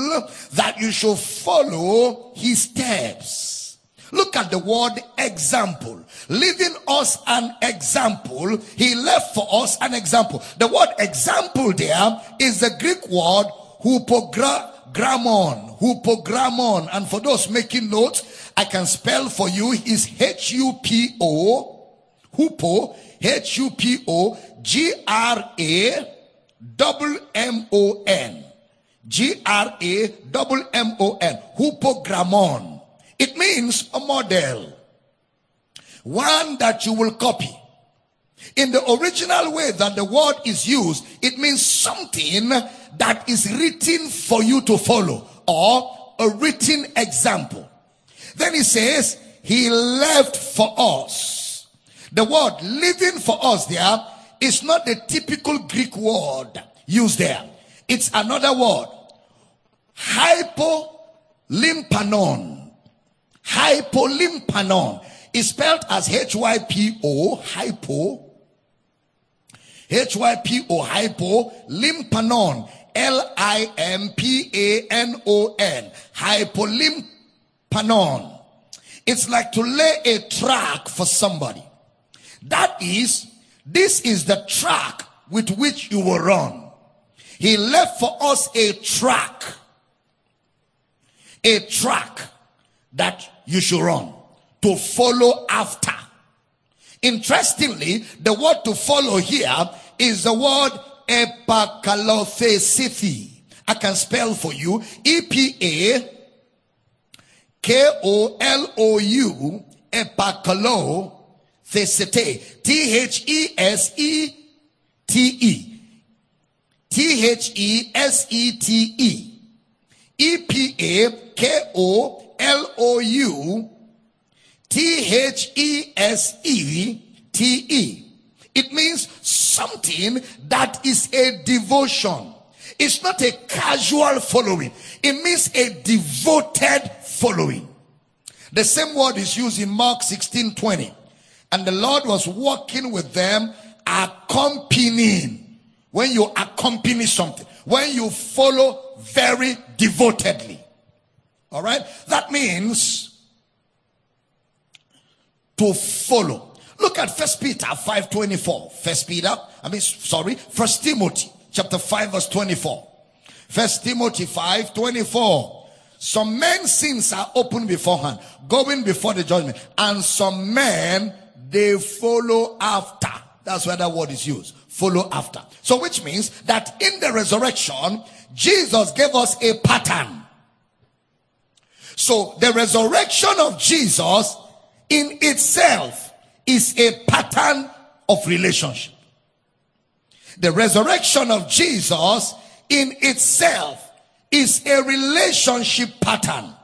that you should follow his steps. Look at the word example. Leaving us an example. He left for us an example. The word example there is the Greek word hupogrammon. Hupogrammon. And for those making notes, I can spell for you is H-U-P-O, hupo, H-U-P-O, G-R-A, double M-O-N. G R A M M O N. Hupogrammon. It means a model. One that you will copy. In the original way that the word is used, it means something that is written for you to follow or a written example. Then he says, he left for us. The word living for us there is not the typical Greek word used there. It's another word. Hypolimpanon. Hypolimpanon is spelled as H-Y-P-O, hypo, H-Y-P-O, hypo, limpanon, L-I-M-P-A-N-O-N, hypolimpanon. It's like to lay a track for somebody. That is, this is the track with which you will run. He left for us a track. A track that you should run to follow after. Interestingly, the word to follow here is the word epakolouthesete. I can spell for you E-P-A K-O-L-O-U epakalo thesete. T-H-E-S-E-T-E. T-H-E-S-E-T-E. E-P-A-K-O-L-O-U T-H-E-S-E-T-E. It means something that is a devotion. It's not a casual following. It means a devoted following. The same word is used in Mark 16 20. And the Lord was walking with them, accompanying. When you accompany something, when you follow very devotedly. All right? That means to follow. Look at First Peter 5:24. First Peter, I mean sorry, First Timothy chapter 5 verse 24. First Timothy 5:24. Some men's sins are open beforehand, going before the judgment, and some men they follow after. That's where that word is used. Follow after. So which means that in the resurrection, Jesus gave us a pattern. So the resurrection of Jesus in itself is a pattern of relationship. The resurrection of Jesus in itself is a relationship pattern.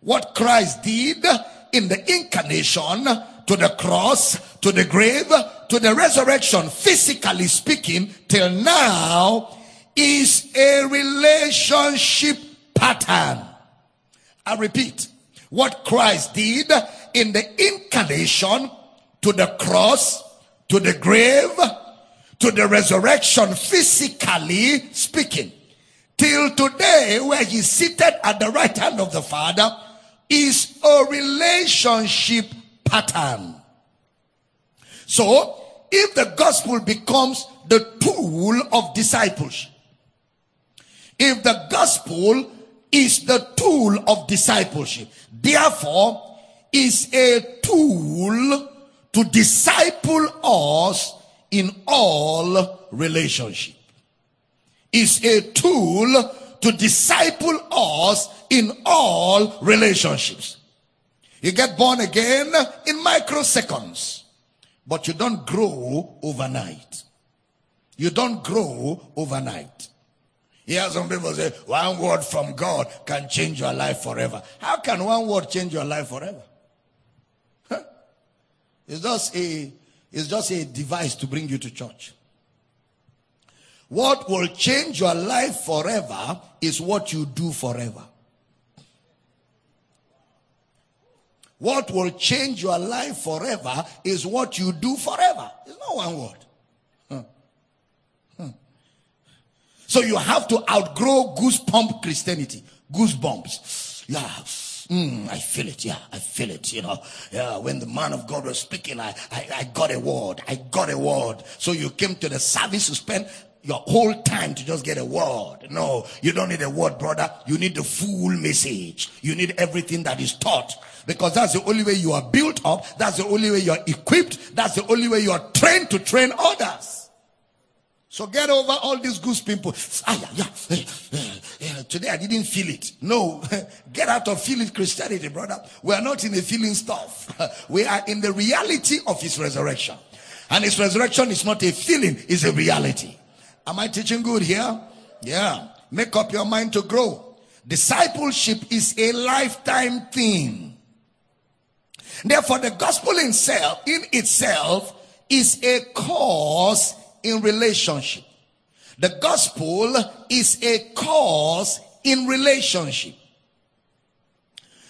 What Christ did in the incarnation to the cross, to the grave, to the resurrection, physically speaking, till now is a relationship pattern. I repeat, what Christ did in the incarnation to the cross, to the grave, to the resurrection, physically speaking, till today, where he's seated at the right hand of the Father, is a relationship pattern. So, if the gospel becomes the tool of discipleship, if the gospel is the tool of discipleship, therefore, is a tool to disciple us in all relationship. Is a tool to disciple us in all relationships. You get born again in microseconds, but you don't grow overnight. You don't grow overnight. Here some people say, one word from God can change your life forever. How can one word change your life forever? It's just a, it's just a device to bring you to church. What will change your life forever is what you do forever. What will change your life forever is what you do forever. It's not one word. So you have to outgrow goosebump Christianity. Goosebumps. Yeah. Mm, I feel it. Yeah, I feel it. You know, yeah. When the man of God was speaking, I, I, I got a word. I got a word. So you came to the service to spend your whole time to just get a word. No, you don't need a word, brother. You need the full message. You need everything that is taught. Because that's the only way you are built up. That's the only way you're equipped. That's the only way you are trained to train others. So get over all these goose people. Ah, yeah, yeah. today I didn't feel it. No, get out of feeling Christianity, brother. We are not in the feeling stuff. We are in the reality of his resurrection. And his resurrection is not a feeling, it's a reality. Am I teaching good here? Yeah. Make up your mind to grow. Discipleship is a lifetime thing. Therefore, the gospel itself, in itself is a course in relationship. The gospel is a cause in relationship.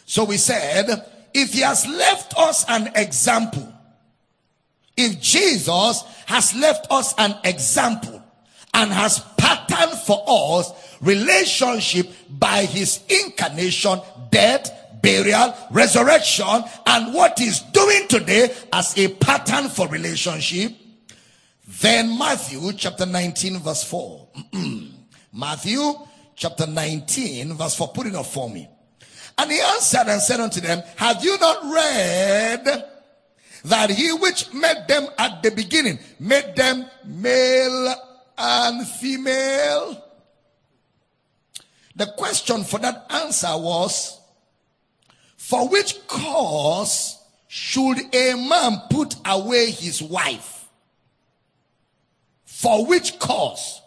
So we said, if he has left us an example, if Jesus has left us an example and has patterned for us relationship by his incarnation, death, burial, resurrection, and what he's doing today as a pattern for relationship, then Matthew chapter 19 verse 4. Matthew chapter 19 verse 4. Put it up for me. And he answered and said unto them, Have you not read that he which made them at the beginning made them male and female? The question for that answer was, For which cause should a man put away his wife? For which cause?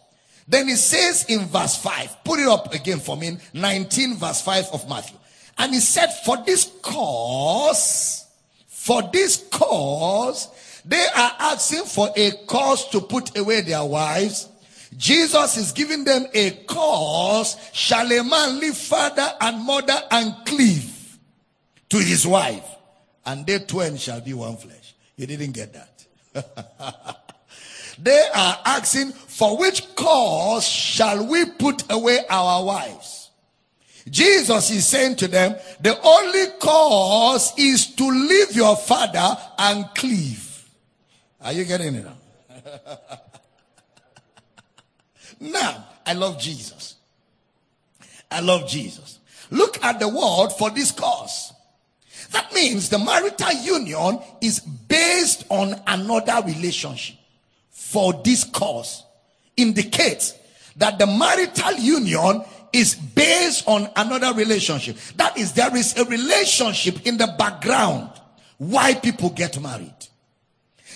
Then he says in verse 5, put it up again for me, 19 verse 5 of Matthew. And he said, For this cause, for this cause, they are asking for a cause to put away their wives. Jesus is giving them a cause. Shall a man leave father and mother and cleave to his wife? And they twain shall be one flesh. You didn't get that. They are asking, for which cause shall we put away our wives? Jesus is saying to them, the only cause is to leave your father and cleave. Are you getting it now? now, I love Jesus. I love Jesus. Look at the word for this cause. That means the marital union is based on another relationship for this cause indicates that the marital union is based on another relationship. That is, there is a relationship in the background why people get married.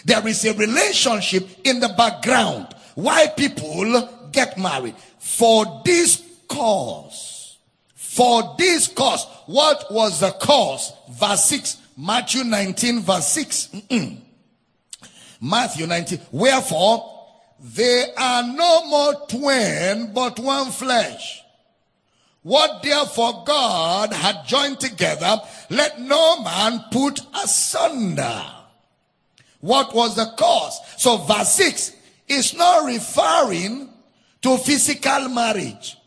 There is a relationship in the background why people get married. For this cause. For this cause. What was the cause? Verse 6. Matthew 19 verse 6. Mm-mm. Matthew 19. Wherefore, they are no more twain, but one flesh. What therefore God had joined together, let no man put asunder. What was the cause? So verse 6 is not referring to physical marriage.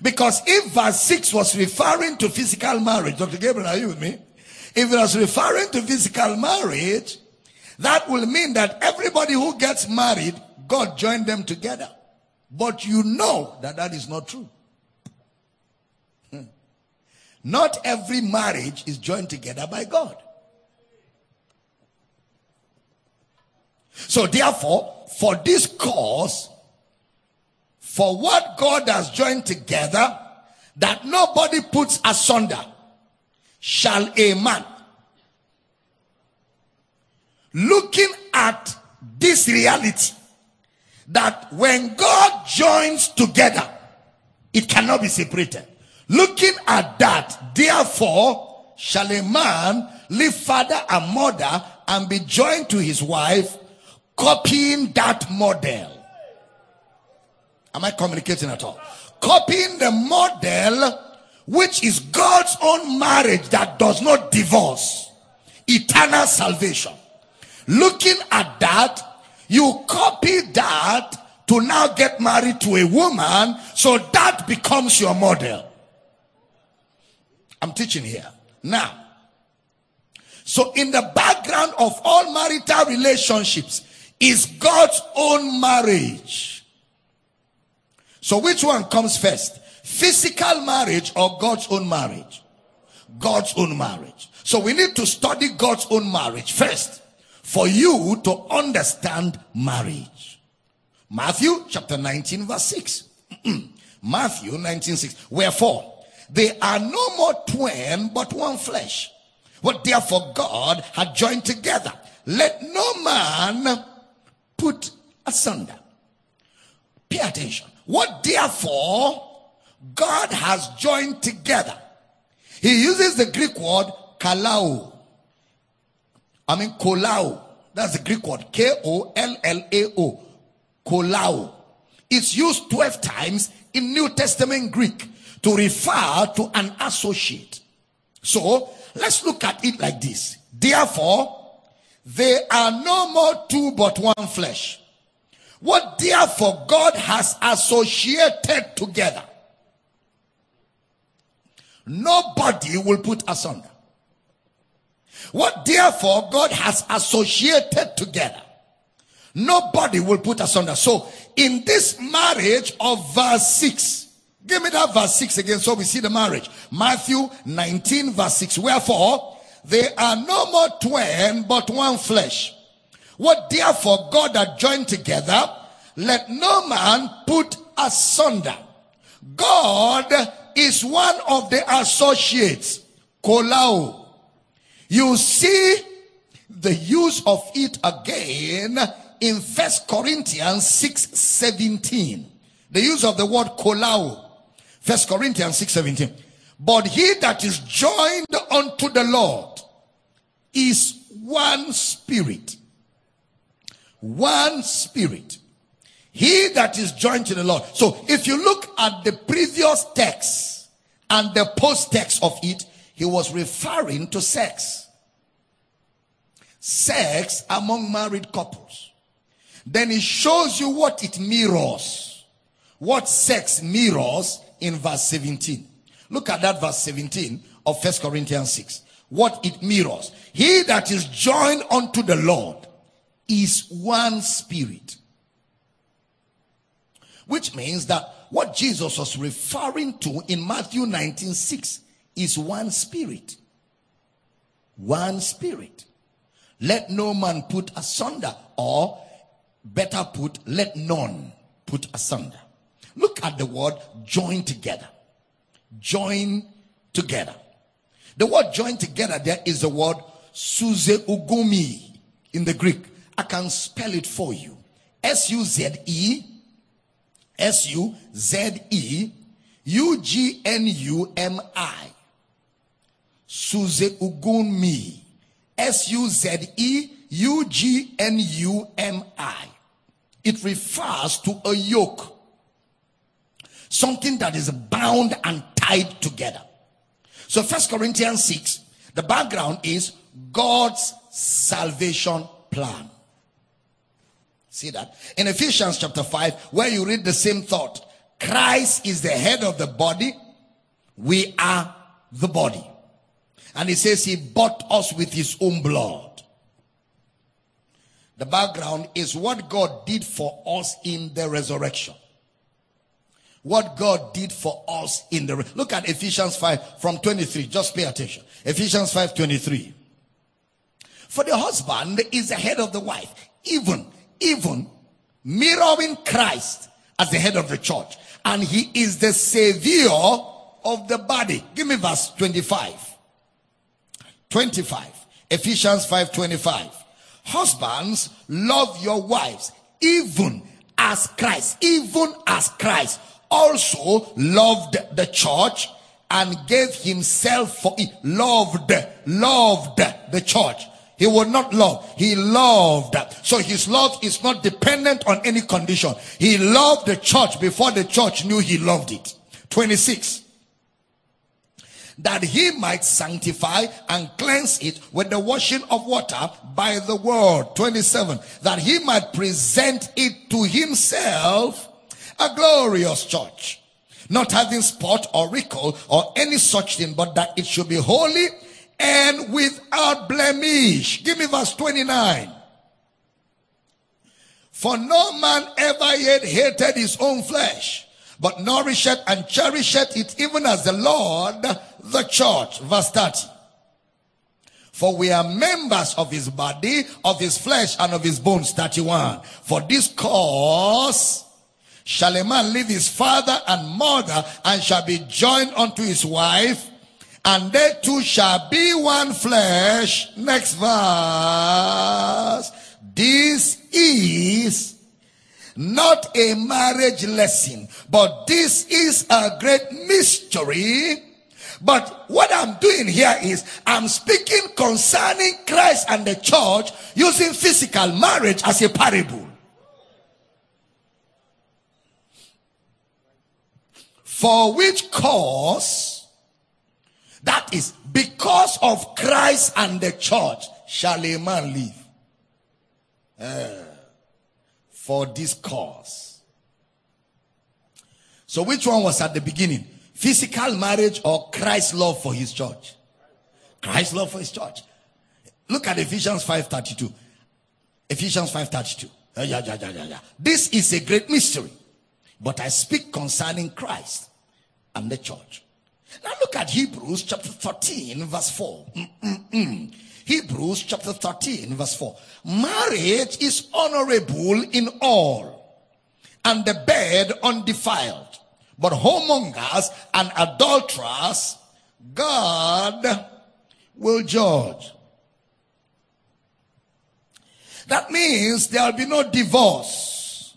Because if verse 6 was referring to physical marriage, Dr. Gabriel, are you with me? If it was referring to physical marriage, that will mean that everybody who gets married, God joined them together. But you know that that is not true. Hmm. Not every marriage is joined together by God. So therefore, for this cause, for what God has joined together, that nobody puts asunder, shall a man looking at this reality that when God joins together, it cannot be separated. Looking at that, therefore, shall a man leave father and mother and be joined to his wife, copying that model. Am I communicating at all? Copying the model which is God's own marriage that does not divorce, eternal salvation. Looking at that, you copy that to now get married to a woman, so that becomes your model. I'm teaching here. Now, so in the background of all marital relationships is God's own marriage. So which one comes first? Physical marriage or God's own marriage? God's own marriage. So we need to study God's own marriage first for you to understand marriage. Matthew chapter 19 verse 6. Matthew 19 6. Wherefore, they are no more twain but one flesh. What therefore God had joined together, let no man put asunder. Pay attention. What therefore God has joined together. He uses the Greek word kalao. I mean kolao. That's the Greek word. K-O-L-L-A-O. Kolao. It's used 12 times in New Testament Greek to refer to an associate. So let's look at it like this. Therefore, they are no more two but one flesh. What therefore God has associated together, nobody will put asunder. What therefore God has associated together, nobody will put asunder. So in this marriage of verse 6, give me that verse 6 again so we see the marriage. Matthew 19 verse 6. Wherefore, they are no more twain but one flesh. What therefore God had joined together, let no man put asunder. God is one of the associates. Kolao. You see the use of it again in First Corinthians 6 17. The use of the word kolao. First Corinthians 6 17. But he that is joined unto the Lord is one spirit. One spirit. He that is joined to the Lord. So if you look at the previous text and the post text of it, he was referring to sex. Sex among married couples. Then he shows you what it mirrors. What sex mirrors in verse 17. Look at that verse 17 of First Corinthians 6. What it mirrors. He that is joined unto the Lord is one spirit. Which means that what Jesus was referring to in Matthew 19 6 is one spirit. One spirit. Let no man put asunder, or better put, let none put asunder. Look at the word join together. Join together. The word join together there is the word suzeugnumi in the Greek. I can spell it for you. S U Z E S U Z E U G N U M I. Suze ugumi. S U Z E U G N U M I. It refers to a yoke. Something that is bound and tied together. So First Corinthians 6, the background is God's salvation plan. See that? In Ephesians chapter 5, where you read the same thought, Christ is the head of the body. We are the body. And he says he bought us with his own blood. The background is what God did for us in the resurrection. What God did for us in the look at Ephesians 5 from 23. Just pay attention. Ephesians 5 23. For the husband is the head of the wife, even, even mirroring Christ as the head of the church. And he is the savior of the body. Give me verse 25. 25. Ephesians 5 25. Husbands, love your wives, even as Christ, even as Christ also loved the church and gave himself for it. Loved, loved the church. He would not love. He loved. So his love is not dependent on any condition. He loved the church before the church knew he loved it. 26 that he might sanctify and cleanse it with the washing of water by the word. 27. That he might present it to himself a glorious church, not having spot or wrinkle or any such thing, but that it should be holy and without blemish. Give me verse 29. For no man ever yet hated his own flesh, but nourisheth and cherisheth it even as the Lord the church. Verse 30. For we are members of his body, of his flesh, and of his bones. 31. For this cause shall a man leave his father and mother and shall be joined unto his wife and they two shall be one flesh. Next verse. This is not a marriage lesson, but this is a great mystery. But what I'm doing here is I'm speaking concerning Christ and the church using physical marriage as a parable. For which cause, that is because of Christ and the church, shall a man live. Uh, for this cause. So which one was at the beginning? Physical marriage or Christ's love for his church? Christ's love for his church. Look at Ephesians 5.32. Ephesians 5.32. Uh, yeah, yeah, yeah, yeah, yeah. This is a great mystery. But I speak concerning Christ and the church. Now look at Hebrews chapter 13 verse 4. Mm-mm-mm. Hebrews chapter 13 verse 4. Marriage is honorable in all and the bed undefiled. But whoremongers and adulterers, God will judge. That means there will be no divorce.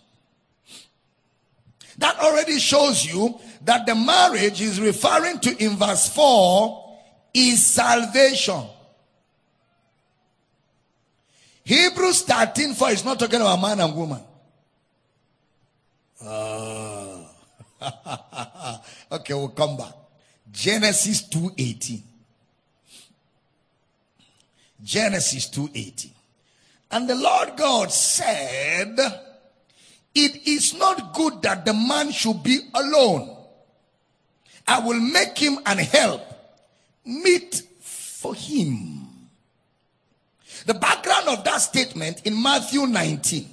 That already shows you that the marriage is referring to in verse 4 is salvation. Hebrews 13 4 is not talking about man and woman. Uh, okay, we'll come back. Genesis 2:18. Genesis 2:18. And the Lord God said, It is not good that the man should be alone. I will make him an help meet for him. The background of that statement in Matthew 19.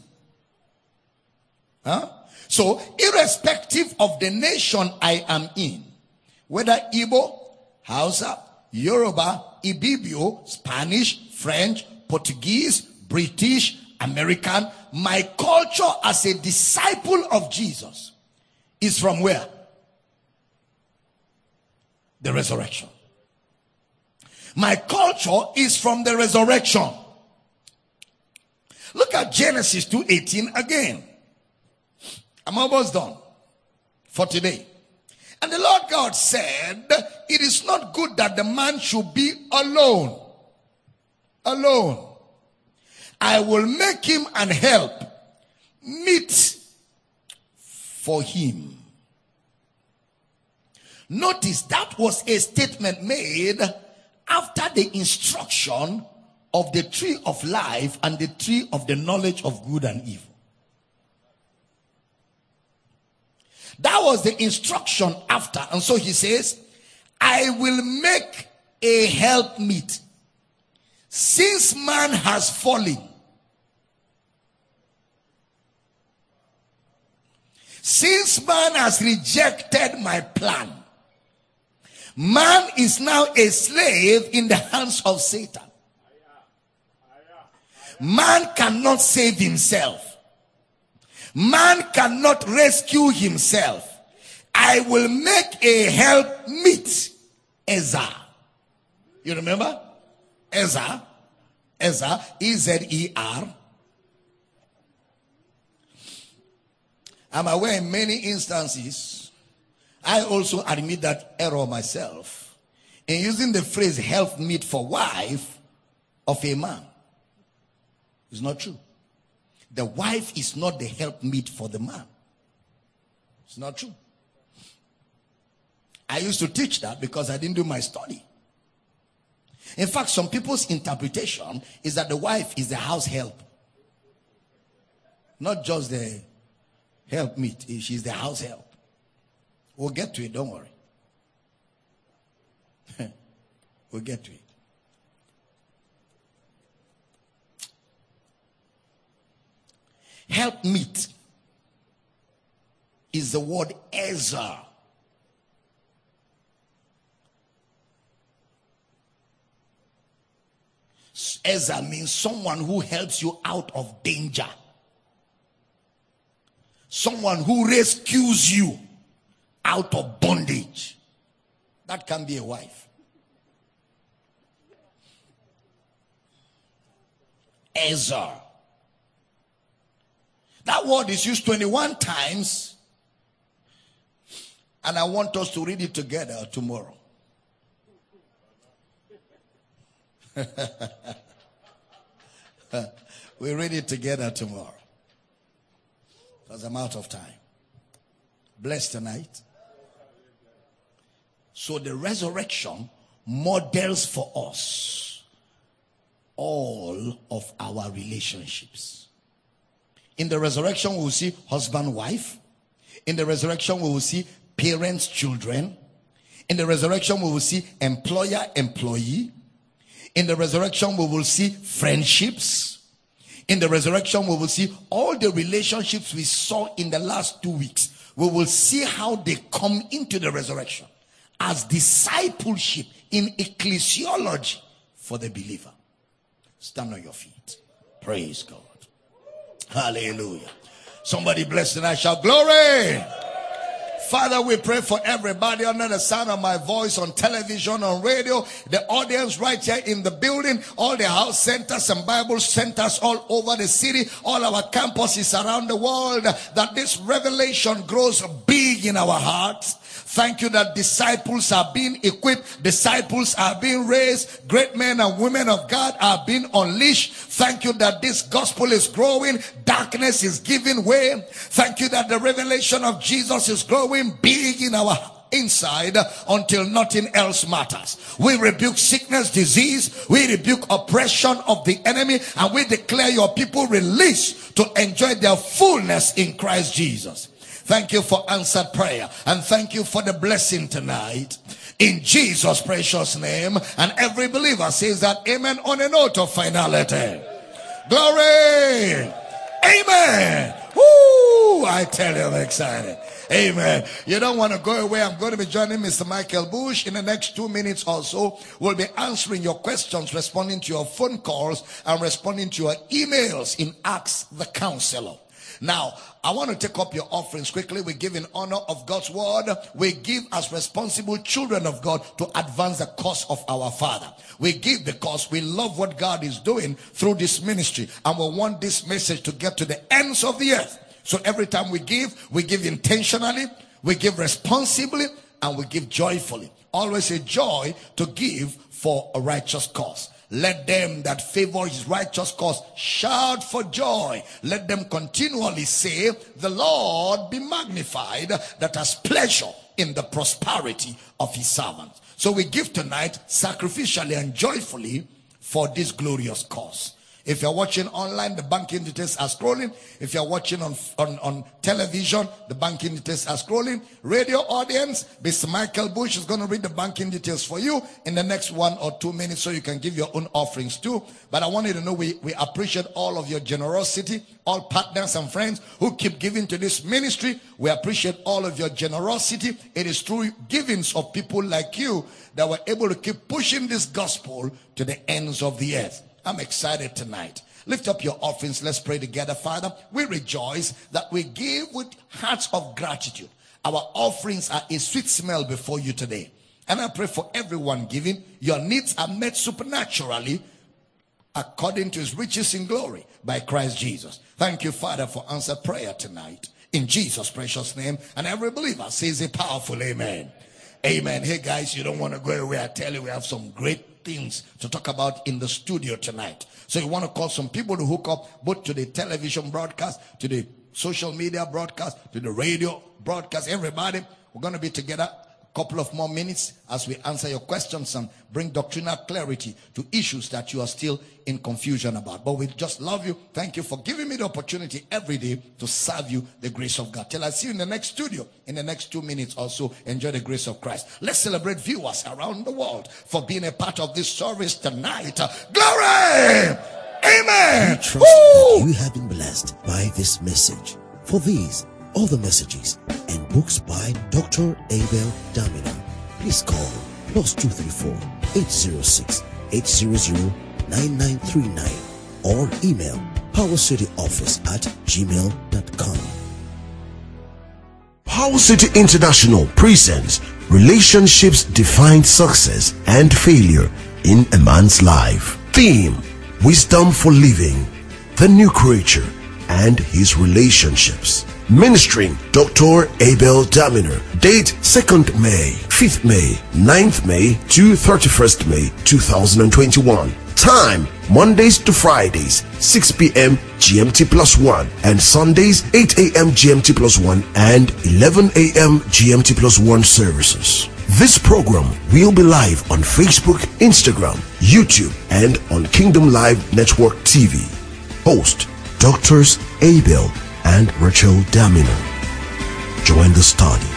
Huh? So, irrespective of the nation I am in, whether Igbo, Hausa, Yoruba, Ibibio, Spanish, French, Portuguese, British, American, my culture as a disciple of Jesus is from where? The resurrection. My culture is from the resurrection. Look at Genesis 2:18 again. I'm almost done for today. And the Lord God said, It is not good that the man should be alone. Alone. I will make him an help meet for him. Notice that was a statement made after the instruction of the tree of life and the tree of the knowledge of good and evil. That was the instruction after. And so he says, I will make a help meet. Since man has fallen, since man has rejected my plan, man is now a slave in the hands of Satan. Man cannot save himself. Man cannot rescue himself. I will make a help meet Ezer. You remember? Ezra. Ezer. E-Z-E-R. I'm aware in many instances, I also admit that error myself in using the phrase help meet for wife of a man. It's not true. The wife is not the help meet for the man. It's not true. I used to teach that because I didn't do my study. In fact, some people's interpretation is that the wife is the house help. Not just the helpmeet, she's the house help. We'll get to it, don't worry. we'll get to it. help meet is the word Ezer. Ezer means someone who helps you out of danger. Someone who rescues you out of bondage. That can be a wife. Ezer. That word is used 21 times. And I want us to read it together tomorrow. we read it together tomorrow. Because I'm out of time. Bless tonight. So the resurrection models for us all of our relationships. In the resurrection, we will see husband, wife. In the resurrection, we will see parents, children. In the resurrection, we will see employer, employee. In the resurrection, we will see friendships. In the resurrection, we will see all the relationships we saw in the last two weeks. We will see how they come into the resurrection as discipleship in ecclesiology for the believer. Stand on your feet. Praise God. Hallelujah. Somebody bless and I shall glory. Father, we pray for everybody under the sound of my voice on television, on radio, the audience right here in the building, all the house centers and Bible centers all over the city, all our campuses around the world, that this revelation grows big in our hearts Thank you that disciples are being equipped, disciples are being raised, great men and women of God are being unleashed. Thank you that this gospel is growing, darkness is giving way. Thank you that the revelation of Jesus is growing big in our inside until nothing else matters. We rebuke sickness, disease, we rebuke oppression of the enemy, and we declare your people released to enjoy their fullness in Christ Jesus. Thank you for answered prayer. And thank you for the blessing tonight. In Jesus' precious name. And every believer says that amen on a note of finality. Glory. Amen. Woo! I tell you, I'm excited. Amen. You don't want to go away. I'm going to be joining Mr. Michael Bush in the next two minutes or so. We'll be answering your questions, responding to your phone calls, and responding to your emails in Ask the Counselor. Now, I want to take up your offerings quickly. We give in honor of God's word. We give as responsible children of God to advance the cause of our Father. We give because we love what God is doing through this ministry and we want this message to get to the ends of the earth. So every time we give, we give intentionally, we give responsibly, and we give joyfully. Always a joy to give for a righteous cause. Let them that favor his righteous cause shout for joy. Let them continually say, the Lord be magnified that has pleasure in the prosperity of his servants. So we give tonight sacrificially and joyfully for this glorious cause. If you're watching online, the banking details are scrolling. If you're watching on, on, on television, the banking details are scrolling. Radio audience, Mr. Michael Bush is going to read the banking details for you in the next one or two minutes so you can give your own offerings too. But I want you to know we, we appreciate all of your generosity, all partners and friends who keep giving to this ministry. We appreciate all of your generosity. It is through givings of people like you that we're able to keep pushing this gospel to the ends of the earth. I'm excited tonight. Lift up your offerings. Let's pray together. Father, we rejoice that we give with hearts of gratitude. Our offerings are a sweet smell before you today. And I pray for everyone giving. Your needs are met supernaturally according to his riches in glory by Christ Jesus. Thank you, Father, for answered prayer tonight. In Jesus' precious name. And every believer says a powerful amen. Amen. Hey guys, you don't want to go away. I tell you, we have some great things to talk about in the studio tonight. So you want to call some people to hook up both to the television broadcast, to the social media broadcast, to the radio broadcast. Everybody, we're going to be together couple of more minutes as we answer your questions and bring doctrinal clarity to issues that you are still in confusion about. But we just love you. Thank you for giving me the opportunity every day to serve you the grace of God. Till I see you in the next studio in the next two minutes or so. Enjoy the grace of Christ. Let's celebrate viewers around the world for being a part of this service tonight. Glory! Amen. We trust that you have been blessed by this message. For these other messages and books by Dr. Abel Damina, please call plus 234 806 800 9939 or email powercityoffice at gmail.com. Power City International presents Relationships Define Success and Failure in a Man's Life. Theme Wisdom for Living, the New Creature, and His Relationships. Ministering Dr. Abel Damina. Date 2nd May, 5th May, 9th May to 31st May 2021. Time Mondays to Fridays, 6 p.m. GMT plus 1 and Sundays 8 a.m. GMT plus 1 and 11 a.m. GMT plus 1 services. This program will be live on Facebook, Instagram, YouTube, and on Kingdom Live Network TV. Host Doctors Abel and Rachel Damina. Join the study.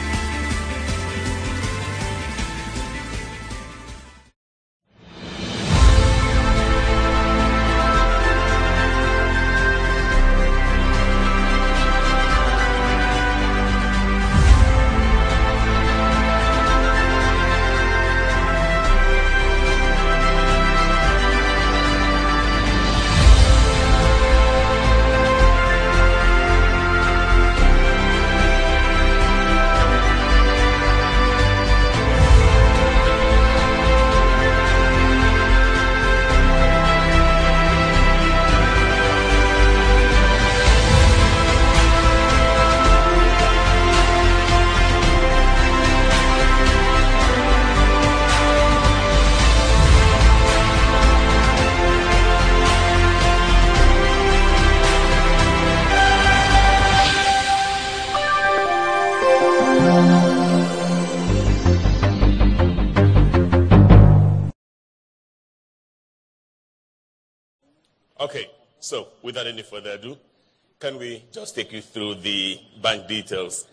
Without any further ado, can we just take you through the bank details?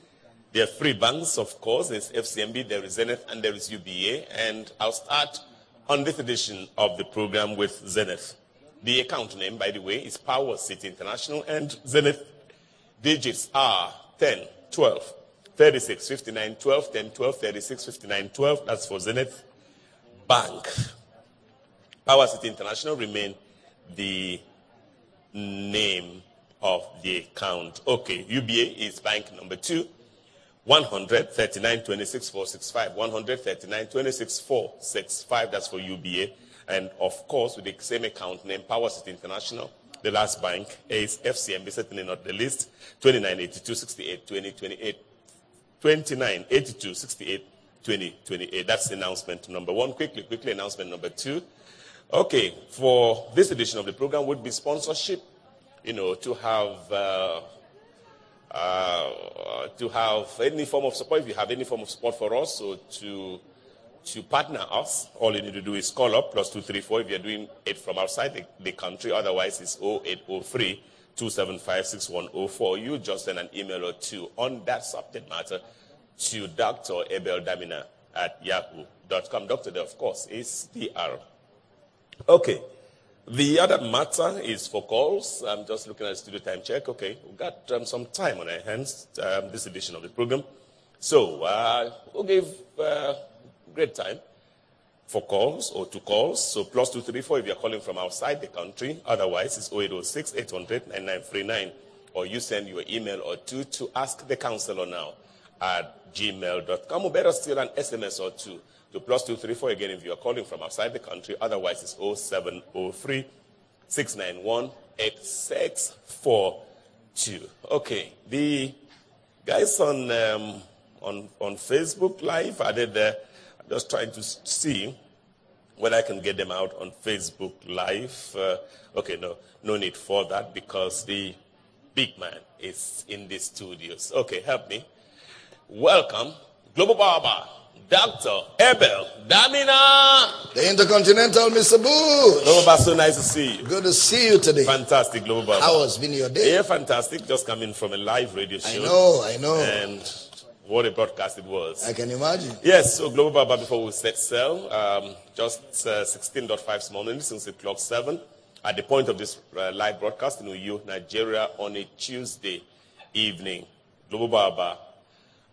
There are three banks, of course. There's FCMB, there is Zenith, and there is UBA. And I'll start on this edition of the program with Zenith. The account name, by the way, is Power City International, and Zenith digits are 10, 12, 36, 59, 12, 10, 12, 36, 59, 12. That's for Zenith Bank. Power City International remain the name of the account. Okay, UBA is bank number two, 139 26 465. 139 26 465. That's for UBA. And of course, with the same account name, Power City International. The last bank is FCMB, certainly not the least, 2982 68 2028. 2982 68 2028. That's announcement number one. Quickly, quickly, announcement number two. Okay, for this edition of the program would be sponsorship, you know, to have uh, uh, to have any form of support. If you have any form of support for us, so to to partner us, all you need to do is call up plus two three four if you're doing it from outside the, the country. Otherwise, it's 0803 275 6104. You just send an email or two on that subject matter to Dr. Abel Damina at yahoo.com. Doctor, of course, is DR. Okay. The other matter is for calls. I'm just looking at the studio time check. Okay. We've got um, some time on our hands um, this edition of the program. So uh, we'll give uh, great time for calls or to calls. So plus 234 if you're calling from outside the country. Otherwise, it's 0806 800 9939. Or you send your email or two to ask the counselor now at gmail.com. Or better still, an SMS or two to plus 234 again if you're calling from outside the country. Otherwise, it's 0703 691 8642. Okay. The guys on, um, on, on Facebook Live, are there? I'm just trying to see whether I can get them out on Facebook Live. Uh, okay, no, no need for that because the big man is in the studios. Okay, help me. Welcome, Global Baba, Dr. Abel Damina. The Intercontinental Mr. Bush. Global Baba, so nice to see you. Good to see you today. Fantastic, Global Baba. How has been your day? Yeah, fantastic. Just coming from a live radio show. I know, I know. And what a broadcast it was. I can imagine. Yes, so Global Baba, before we set sail, um, just uh, 16.5 small minutes since the clock 7. At the point of this uh, live broadcast in Uyo, Nigeria, on a Tuesday evening. Global Baba,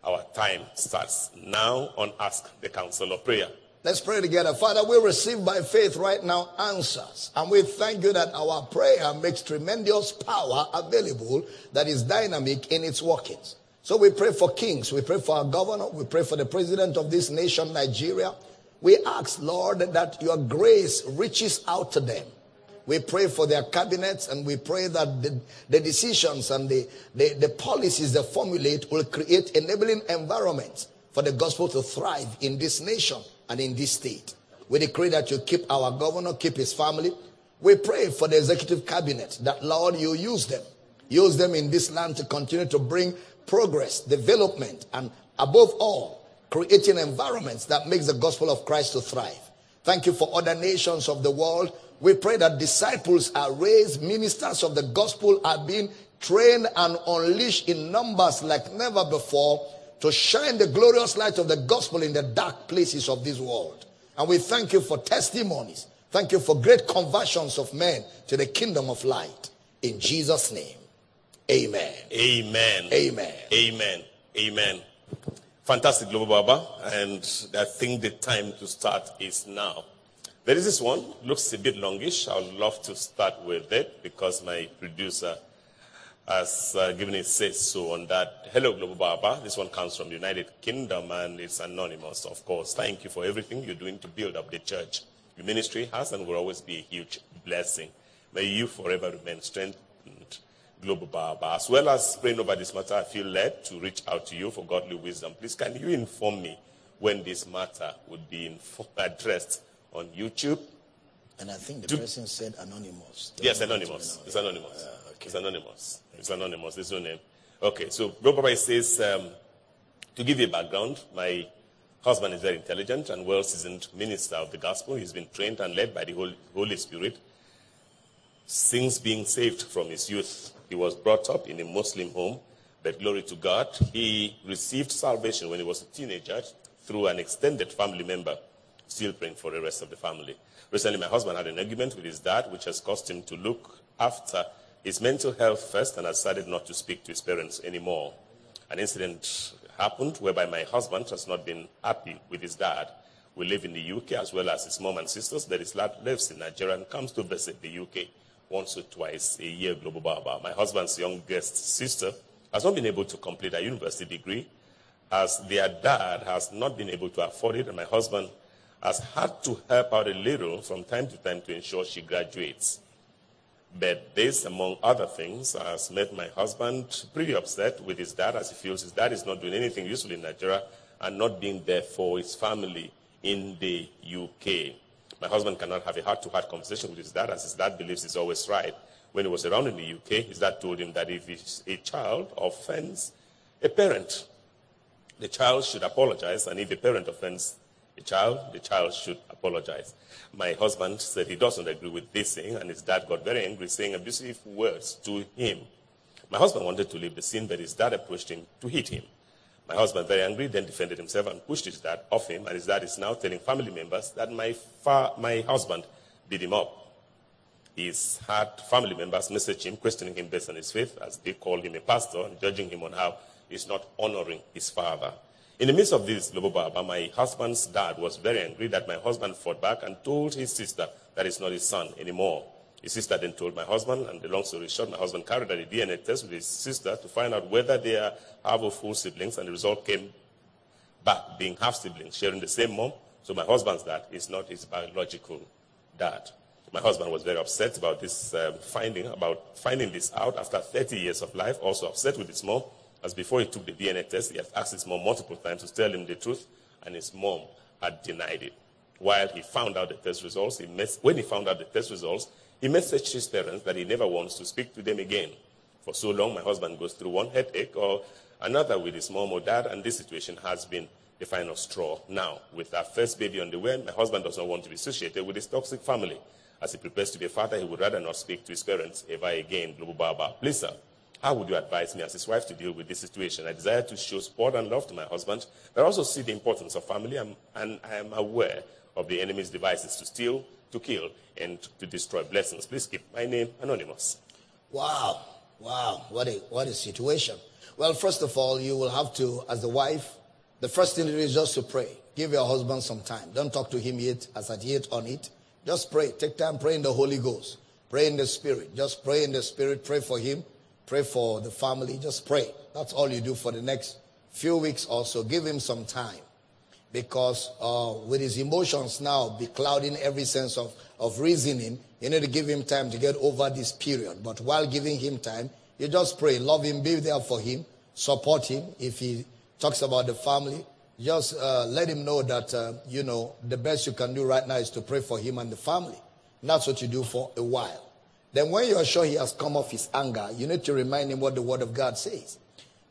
our time starts now on Ask the Counselor Prayer. Let's pray together. Father, we receive by faith right now answers. And we thank you that our prayer makes tremendous power available that is dynamic in its workings. So we pray for kings. We pray for our governor. We pray for the president of this nation, Nigeria. We ask, Lord, that your grace reaches out to them. We pray for their cabinets and we pray that the, the decisions and the, the, the policies they formulate will create enabling environments for the gospel to thrive in this nation and in this state. We decree that you keep our governor, keep his family. We pray for the executive cabinet that, Lord, you use them. Use them in this land to continue to bring progress, development, and above all, creating environments that makes the gospel of Christ to thrive. Thank you for other nations of the world. We pray that disciples are raised, ministers of the gospel are being trained and unleashed in numbers like never before to shine the glorious light of the gospel in the dark places of this world. And we thank you for testimonies. Thank you for great conversions of men to the kingdom of light. In Jesus' name, amen. Amen. Amen. Amen. Amen. Fantastic, Global Baba. And I think the time to start is now. There is this one, looks a bit longish. I would love to start with it because my producer has uh, given it says so on that. Hello, Global Baba. This one comes from the United Kingdom and it's anonymous, of course. Thank you for everything you're doing to build up the church. Your ministry has and will always be a huge blessing. May you forever remain strengthened, Global Baba. As well as praying over this matter, I feel led to reach out to you for godly wisdom. Please, can you inform me when this matter would be addressed on YouTube? And I think the person said anonymous. Yes, anonymous. It's anonymous. Uh, okay. It's anonymous. It's anonymous. There's no name. Okay, so Global says, um, to give you a background, my husband is very intelligent and well seasoned minister of the gospel. He's been trained and led by the Holy Spirit since being saved from his youth. He was brought up in a Muslim home, but glory to God, he received salvation when he was a teenager through an extended family member, still praying for the rest of the family. Recently, my husband had an argument with his dad, which has caused him to look after his mental health first and has decided not to speak to his parents anymore. An incident happened whereby my husband has not been happy with his dad. We live in the UK as well as his mom and sisters. That is lives in Nigeria and comes to visit the UK once or twice a year, Global Baba. My husband's youngest sister has not been able to complete her university degree as their dad has not been able to afford it and my husband has had to help out a little from time to time to ensure she graduates. But this, among other things, has made my husband pretty upset with his dad as he feels his dad is not doing anything useful in Nigeria and not being there for his family in the UK. My husband cannot have a heart to heart conversation with his dad as his dad believes he's always right. When he was around in the UK, his dad told him that if a child offends a parent, the child should apologize, and if the parent offends a child, the child should apologize. My husband said he doesn't agree with this thing, and his dad got very angry, saying abusive words to him. My husband wanted to leave the scene, but his dad approached him to hit him. My husband, very angry, then defended himself and pushed his dad off him, and his dad is now telling family members that my, fa- my husband beat him up. He's had family members message him, questioning him based on his faith, as they call him a pastor, and judging him on how he's not honoring his father. In the midst of this, Baba, my husband's dad was very angry that my husband fought back and told his sister that he's not his son anymore. His sister then told my husband, and the long story short, my husband carried out a DNA test with his sister to find out whether they are half or full siblings, and the result came back being half siblings, sharing the same mom. So my husband's dad is not his biological dad. My husband was very upset about this uh, finding, about finding this out after 30 years of life, also upset with his mom as before he took the DNA test, he had asked his mom multiple times to tell him the truth, and his mom had denied it. While he found out the test results, he mes- when he found out the test results, he messaged his parents that he never wants to speak to them again. For so long, my husband goes through one headache or another with his mom or dad, and this situation has been the final straw. Now, with our first baby on the way, my husband does not want to be associated with his toxic family. As he prepares to be a father, he would rather not speak to his parents ever again. Global Baba. Please, sir, how would you advise me as his wife to deal with this situation? I desire to show support and love to my husband, but I also see the importance of family, and, and I am aware of the enemy's devices to steal, to kill, and to destroy blessings. Please keep my name anonymous. Wow, wow, what a, what a situation. Well, first of all, you will have to, as the wife, the first thing to do is just to pray. Give your husband some time. Don't talk to him yet as at yet on it. Just pray. Take time, pray in the Holy Ghost. Pray in the Spirit. Just pray in the Spirit. Pray for him. Pray for the family. Just pray. That's all you do for the next few weeks or so. Give him some time. Because uh, with his emotions now be clouding every sense of, of reasoning, you need to give him time to get over this period. But while giving him time, you just pray. Love him. Be there for him. Support him. If he talks about the family, just uh, let him know that, uh, you know, the best you can do right now is to pray for him and the family. And that's what you do for a while. Then when you're sure he has come off his anger, you need to remind him what the word of God says.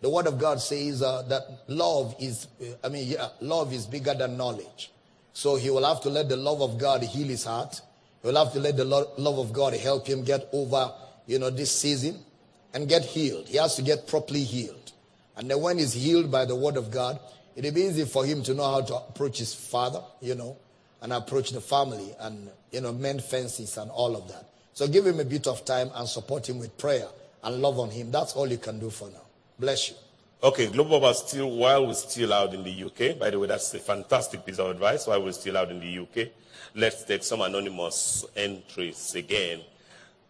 The word of God says uh, that love is, uh, I mean, yeah, love is bigger than knowledge. So he will have to let the love of God heal his heart. He will have to let the lo- love of God help him get over, you know, this season and get healed. He has to get properly healed. And then when he's healed by the word of God, it'll be easy for him to know how to approach his father, you know, and approach the family and, you know, mend fences and all of that. So give him a bit of time and support him with prayer and love on him. That's all you can do for now. Bless you. Okay, Global was still, while we're still out in the UK, by the way, that's a fantastic piece of advice while we're still out in the UK. Let's take some anonymous entries again.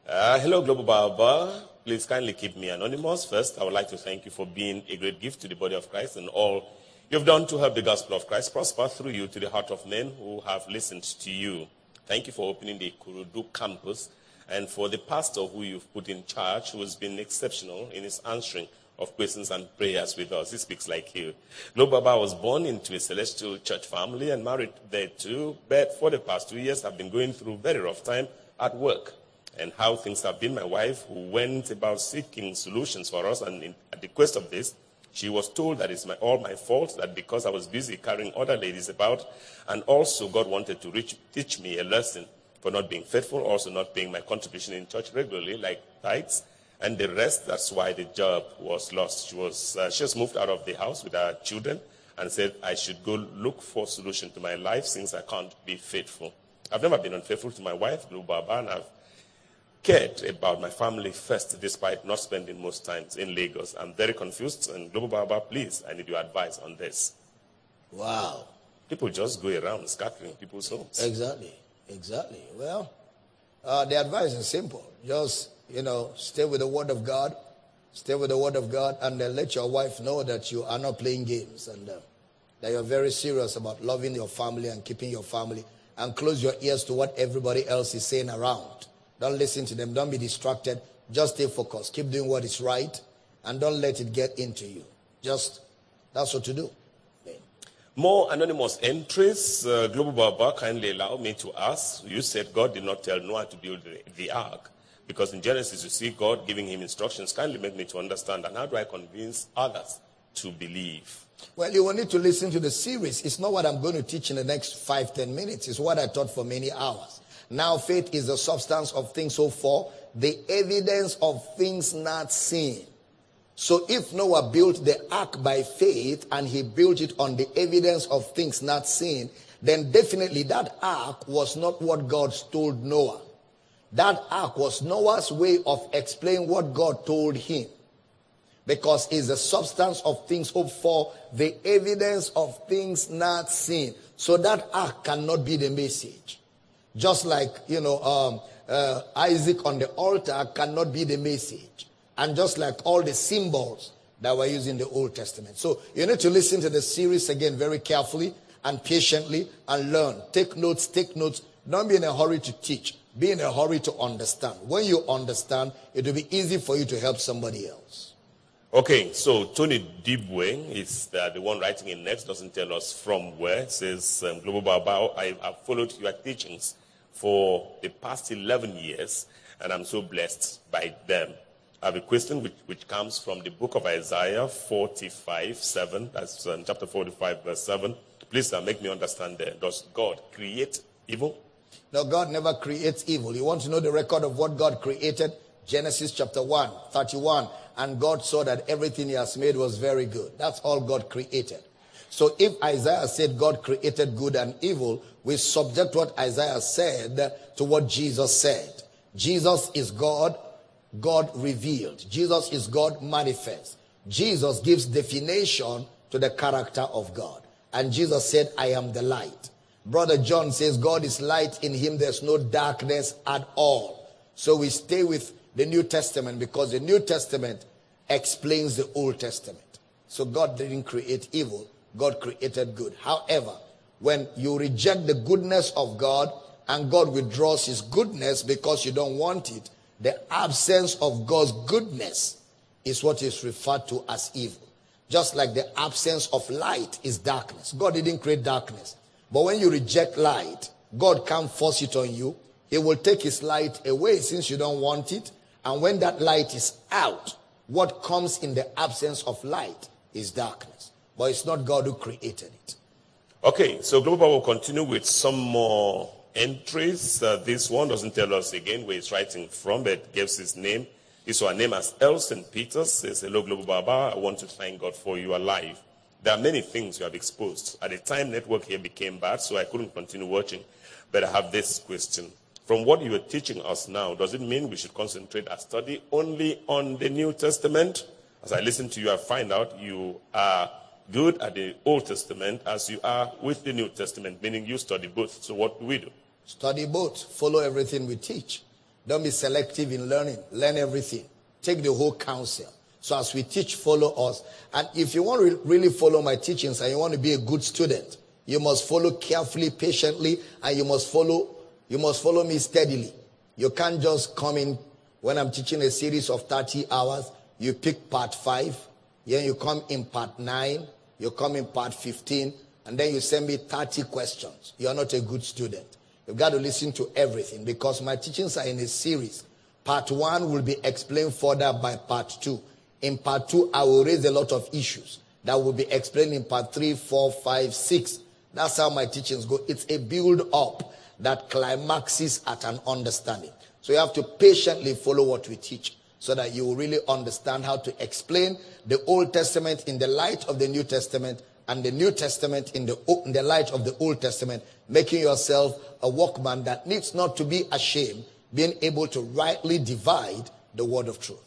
Uh, hello, Global Baba. Please kindly keep me anonymous. First, I would like to thank you for being a great gift to the body of Christ and all you've done to help the gospel of Christ prosper through you to the heart of men who have listened to you. Thank you for opening the Kurudu campus and for the pastor who you've put in charge, who has been exceptional in his answering of questions and prayers with us. He speaks like you. Baba was born into a celestial church family and married there too, but for the past two years, I've been going through very rough time at work. And how things have been, my wife, who went about seeking solutions for us, and in, at the quest of this, she was told that it's my, all my fault, that because I was busy carrying other ladies about, and also God wanted to reach, teach me a lesson for not being faithful, also not paying my contribution in church regularly, like tithes, and the rest, that's why the job was lost. She was, uh, she was moved out of the house with her children and said, I should go look for a solution to my life since I can't be faithful. I've never been unfaithful to my wife, Blue Baba, and I've cared about my family first, despite not spending most times in Lagos. I'm very confused, and Global Baba, please, I need your advice on this. Wow. People just go around scattering people's homes. Exactly. Exactly. Well, uh, the advice is simple. Just you know, stay with the Word of God, stay with the Word of God, and then let your wife know that you are not playing games and uh, that you're very serious about loving your family and keeping your family. And close your ears to what everybody else is saying around. Don't listen to them. Don't be distracted. Just stay focused. Keep doing what is right, and don't let it get into you. Just that's what to do. More anonymous entries. Uh, Global Baba kindly allow me to ask. You said God did not tell Noah to build the, the ark. Because in Genesis, you see God giving him instructions. Kindly make me to understand. And how do I convince others to believe? Well, you will need to listen to the series. It's not what I'm going to teach in the next five, ten minutes. It's what I taught for many hours. Now, faith is the substance of things so far, the evidence of things not seen. So if Noah built the ark by faith and he built it on the evidence of things not seen, then definitely that ark was not what God told Noah. That ark was Noah's way of explaining what God told him. Because it's the substance of things hoped for, the evidence of things not seen. So that ark cannot be the message. Just like, you know, um, uh, Isaac on the altar cannot be the message. And just like all the symbols that were used in the Old Testament. So you need to listen to the series again very carefully and patiently and learn. Take notes, take notes. Don't be in a hurry to teach be in a hurry to understand. When you understand, it will be easy for you to help somebody else. Okay, so Tony Dibwe is the, the one writing in next, doesn't tell us from where. It says, um, Global Baba, I have followed your teachings for the past 11 years, and I'm so blessed by them. I have a question which, which comes from the book of Isaiah 45, 7. That's um, chapter 45, verse 7. Please uh, make me understand there. Does God create evil? No, God never creates evil. You want to know the record of what God created? Genesis chapter 1, 31. And God saw that everything he has made was very good. That's all God created. So if Isaiah said God created good and evil, we subject what Isaiah said to what Jesus said. Jesus is God, God revealed. Jesus is God manifest. Jesus gives definition to the character of God. And Jesus said, I am the light. Brother John says, God is light. In him there's no darkness at all. So we stay with the New Testament because the New Testament explains the Old Testament. So God didn't create evil, God created good. However, when you reject the goodness of God and God withdraws his goodness because you don't want it, the absence of God's goodness is what is referred to as evil. Just like the absence of light is darkness. God didn't create darkness. But when you reject light, God can't force it on you. He will take his light away since you don't want it. And when that light is out, what comes in the absence of light is darkness. But it's not God who created it. Okay, so Global will continue with some more entries. Uh, this one doesn't tell us again where he's writing from, but gives his name. His our name as Elson Peters says, Hello, Global Baba. I want to thank God for you alive. There are many things you have exposed. At the time, network here became bad, so I couldn't continue watching. But I have this question. From what you are teaching us now, does it mean we should concentrate our study only on the New Testament? As I listen to you, I find out you are good at the Old Testament as you are with the New Testament, meaning you study both. So what do we do? Study both. Follow everything we teach. Don't be selective in learning. Learn everything. Take the whole counsel. So as we teach, follow us. And if you want to really follow my teachings and you want to be a good student, you must follow carefully, patiently, and you must follow, you must follow me steadily. You can't just come in when I'm teaching a series of 30 hours. You pick part five. Then you come in part nine. You come in part 15. And then you send me 30 questions. You're not a good student. You've got to listen to everything because my teachings are in a series. Part one will be explained further by part two. In part two, I will raise a lot of issues that will be explained in part three, four, five, six. That's how my teachings go. It's a build up that climaxes at an understanding. So you have to patiently follow what we teach so that you will really understand how to explain the Old Testament in the light of the New Testament and the New Testament in the, in the light of the Old Testament, making yourself a workman that needs not to be ashamed, being able to rightly divide the word of truth.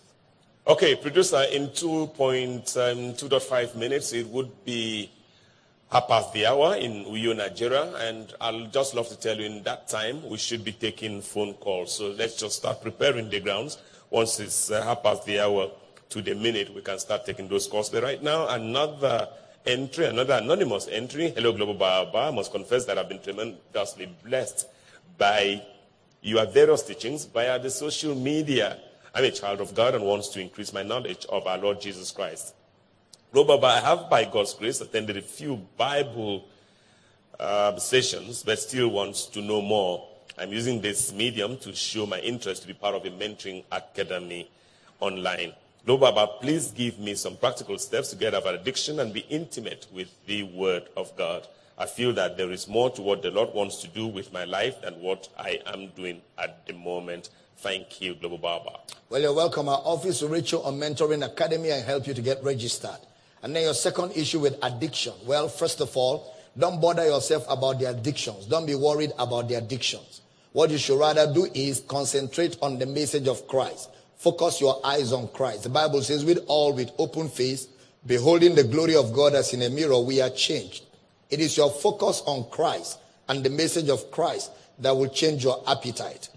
Okay, producer, in 2.2.5 um, minutes, it would be half past the hour in Uyo, Nigeria, and I'll just love to tell you in that time we should be taking phone calls. So let's just start preparing the grounds. Once it's uh, half past the hour to the minute, we can start taking those calls. But right now, another entry, another anonymous entry. Hello, Global Baba. I must confess that I've been tremendously blessed by your various teachings via the social media. I'm a child of God and wants to increase my knowledge of our Lord Jesus Christ. Robert, I have, by God's grace, attended a few Bible uh, sessions, but still wants to know more. I'm using this medium to show my interest to be part of a mentoring academy online. Global Baba, please give me some practical steps to get out of addiction and be intimate with the Word of God. I feel that there is more to what the Lord wants to do with my life than what I am doing at the moment. Thank you, Global Baba. Well, you're welcome. Our office will reach you on Mentoring Academy and help you to get registered. And then your second issue with addiction. Well, first of all, don't bother yourself about the addictions. Don't be worried about the addictions. What you should rather do is concentrate on the message of Christ. Focus your eyes on Christ. The Bible says, with all with open face, beholding the glory of God as in a mirror, we are changed. It is your focus on Christ and the message of Christ that will change your appetite.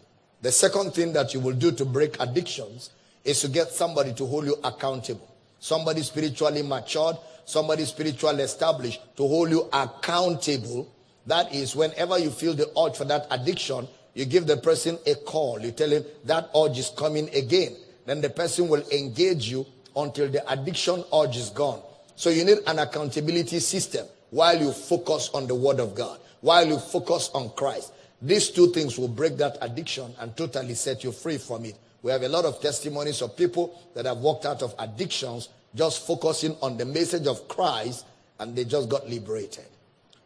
The second thing that you will do to break addictions is to get somebody to hold you accountable. Somebody spiritually matured, somebody spiritually established to hold you accountable. That is, whenever you feel the urge for that addiction, you give the person a call. You tell him that urge is coming again. Then the person will engage you until the addiction urge is gone. So you need an accountability system while you focus on the word of God, while you focus on Christ. These two things will break that addiction and totally set you free from it. We have a lot of testimonies of people that have walked out of addictions just focusing on the message of Christ and they just got liberated.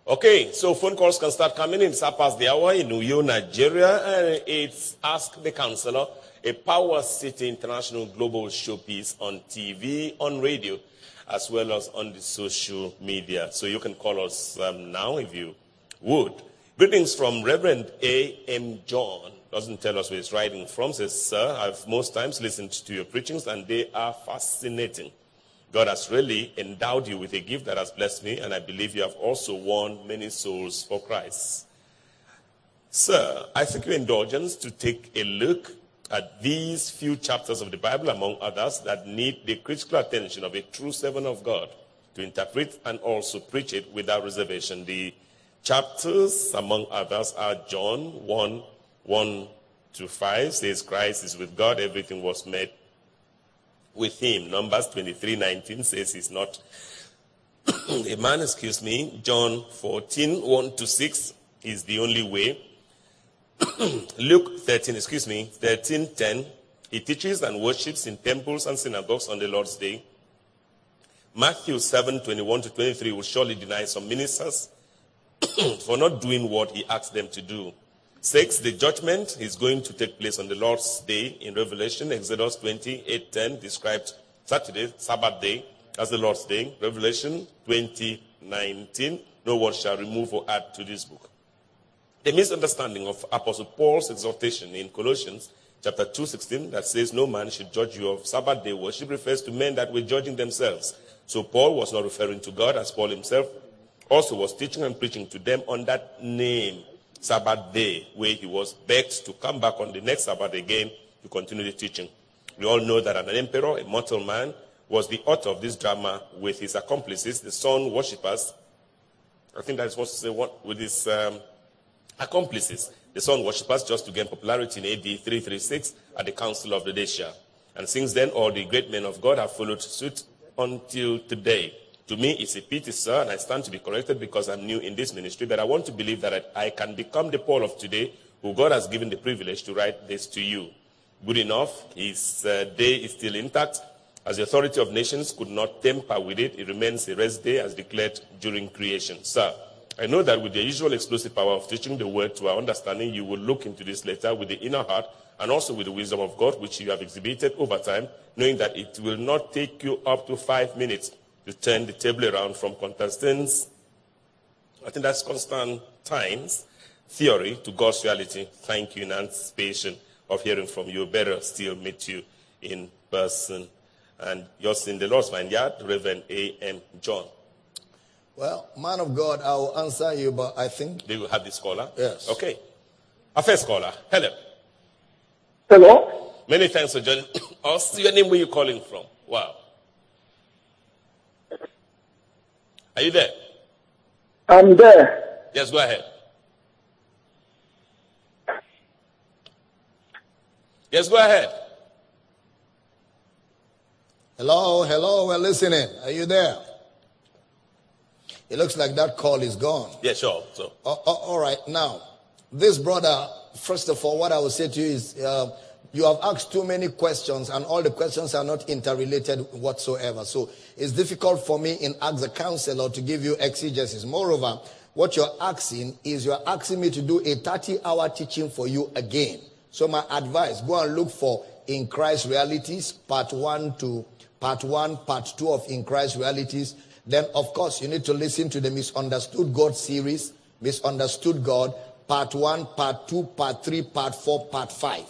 Okay, so phone calls can start coming in. It's past the hour in Uyo, Nigeria, and it's Ask the Counselor, a Power City International Global showpiece on TV, on radio, as well as on the social media. So you can call us um, now if you would. Greetings from Reverend A. M. John. Doesn't tell us where he's writing from. Says, Sir, I've most times listened to your preachings and they are fascinating. God has really endowed you with a gift that has blessed me, and I believe you have also won many souls for Christ. Sir, I seek your indulgence to take a look at these few chapters of the Bible, among others, that need the critical attention of a true servant of God to interpret and also preach it without reservation. The chapters, among others, are John 1 1 to 5, says Christ is with God, everything was made with him. Numbers 23 19 says he's not a man, excuse me. John 14 1 to 6 is the only way. Luke 13, excuse me, 13 10, he teaches and worships in temples and synagogues on the Lord's day. Matthew 7 21 to 23 will surely deny some ministers for not doing what he asked them to do. Six, the judgment is going to take place on the Lord's day in Revelation. Exodus 20, 8, 10 described Saturday, Sabbath day, as the Lord's day. Revelation 20, 19, no one shall remove or add to this book. The misunderstanding of Apostle Paul's exhortation in Colossians chapter 2, 16 that says no man should judge you of Sabbath day worship refers to men that were judging themselves. So Paul was not referring to God as Paul himself also was teaching and preaching to them on that name Sabbath day, where he was begged to come back on the next Sabbath again to continue the teaching. We all know that an emperor, a mortal man, was the author of this drama with his accomplices, the sun worshippers. I think that is supposed to say what with his um, accomplices, the sun worshippers, just to gain popularity in AD 336 at the Council of Laodicea. And since then, all the great men of God have followed suit until today. To me, it's a pity, sir, and I stand to be corrected because I'm new in this ministry, but I want to believe that I can become the Paul of today who God has given the privilege to write this to you. Good enough. His uh, day is still intact. As the authority of nations could not tamper with it, it remains a rest day as declared during creation. Sir, I know that with the usual explosive power of teaching the word to our understanding, you will look into this letter with the inner heart and also with the wisdom of God, which you have exhibited over time, knowing that it will not take you up to five minutes to turn the table around from Constantine's, I think that's Constantine's theory to God's reality. Thank you in anticipation of hearing from you. Better still meet you in person. And yours in the Lord's Vineyard, Reverend A.M. John. Well, man of God, I will answer you, but I think. They will have the scholar? Yes. Okay. Our first caller. Hello. Hello. Many thanks for joining us. Your name, where you calling from? Wow. Are you there? I'm there. Yes, go ahead. Yes, go ahead. Hello, hello, we're listening. Are you there? It looks like that call is gone. Yeah, sure. So, Oh, oh, all right, now, this brother, first of all, what I will say to you is uh, you have asked too many questions, and all the questions are not interrelated whatsoever. So it's difficult for me in Ask a Counselor to give you exegesis. Moreover, what you're asking is you're asking me to do a 30 hour teaching for you again. So my advice, go and look for In Christ Realities, part one to part one, part two of In Christ Realities. Then, of course, you need to listen to the Misunderstood God series, Misunderstood God, part one, part two, part three, part four, part five.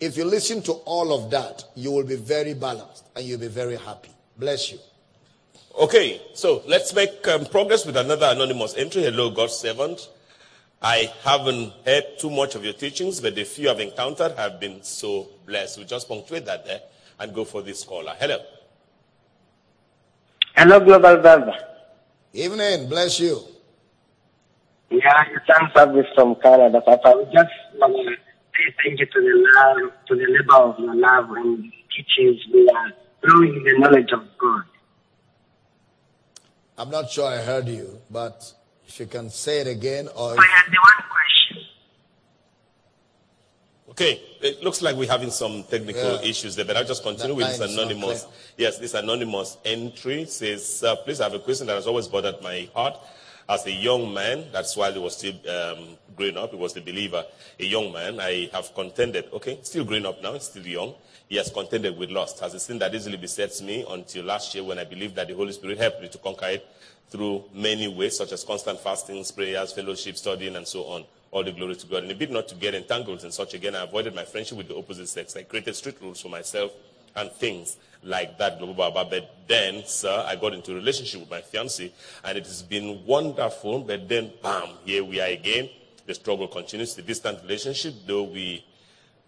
If you listen to all of that, you will be very balanced and you'll be very happy. Bless you. okay. So let's make um, progress with another anonymous entry. Hello, God's servant. I haven't heard too much of your teachings, but the few I've encountered have been so blessed. We just punctuate that there and go for this caller. Hello. Hello, Global Brother. Evening. Bless you. Yeah, it's Sam Service from Canada. Papa, we just want to thank you to the love, to the labor of your love and teachings. We are growing the knowledge of God. I'm not sure I heard you, but if you can say it again or. I had the one question. Okay, it looks like we're having some technical Yeah. issues there, but I'll just continue That with this line is not anonymous. Yes, this anonymous entry says, uh, please I have a question that has always bothered my heart. As a young man, that's why he was still um, growing up, he was a believer. A young man, I have contended, okay, still growing up now, still young. He has contended with lust. As a sin that easily besets me until last year when I believed that the Holy Spirit helped me to conquer it through many ways, such as constant fastings, prayers, fellowship, studying, and so on. All the glory to God. And a bid not to get entangled in such again, I avoided my friendship with the opposite sex. I created strict rules for myself and things like that, Global Baba. But then, sir, I got into a relationship with my fiancée, and it has been wonderful. But then, bam, here we are again. The struggle continues. The distant relationship, though we,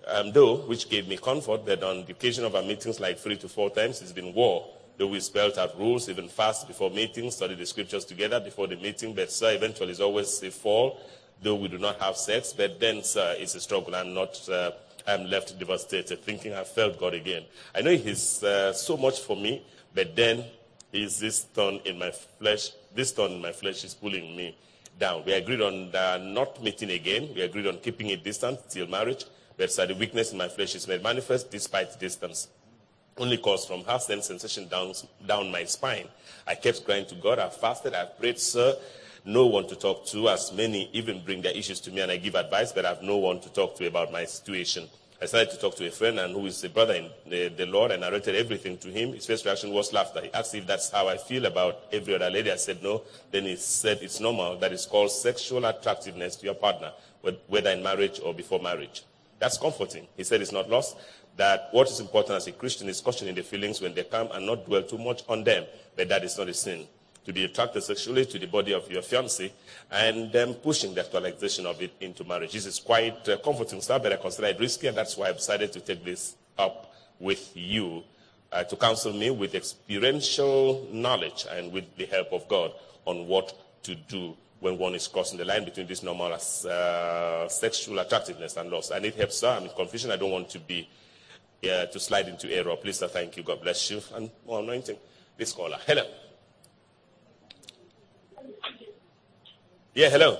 um, though which gave me comfort, that on the occasion of our meetings, like three to four times, it's been war. Though we spelled out rules, even fast before meetings, study the scriptures together before the meeting. But sir, eventually, it's always a fall. Though we do not have sex, but then, sir, it's a struggle. I'm not. Uh, I'm left devastated, thinking I felt God again. I know He's uh, so much for me, but then is this thorn in my flesh? This thorn in my flesh is pulling me down. We agreed on uh, not meeting again. We agreed on keeping it distant till marriage. But so the weakness in my flesh is made manifest despite distance. Only caused from her send sensation down, down my spine. I kept crying to God. I fasted. I prayed, sir. No one to talk to, as many even bring their issues to me and I give advice, but I have no one to talk to about my situation. I started to talk to a friend and who is a brother in the, the Lord and narrated everything to him. His first reaction was laughter. He asked if that's how I feel about every other lady. I said no. Then he said it's normal. That is called sexual attractiveness to your partner, whether in marriage or before marriage. That's comforting. He said it's not lost. That what is important as a Christian is questioning the feelings when they come and not dwell too much on them. But that is not a sin to be attracted sexually to the body of your fiancé and then pushing the actualization of it into marriage. This is quite uh, comforting stuff, but I consider it risky, and that's why I decided to take this up with you uh, to counsel me with experiential knowledge and with the help of God on what to do when one is crossing the line between this normal uh, sexual attractiveness and lust. And it helps sir. I'm in confusion. I don't want to be uh, to slide into error. Please, sir, thank you. God bless you. And more anointing. This caller. Hello. Yeah, hello.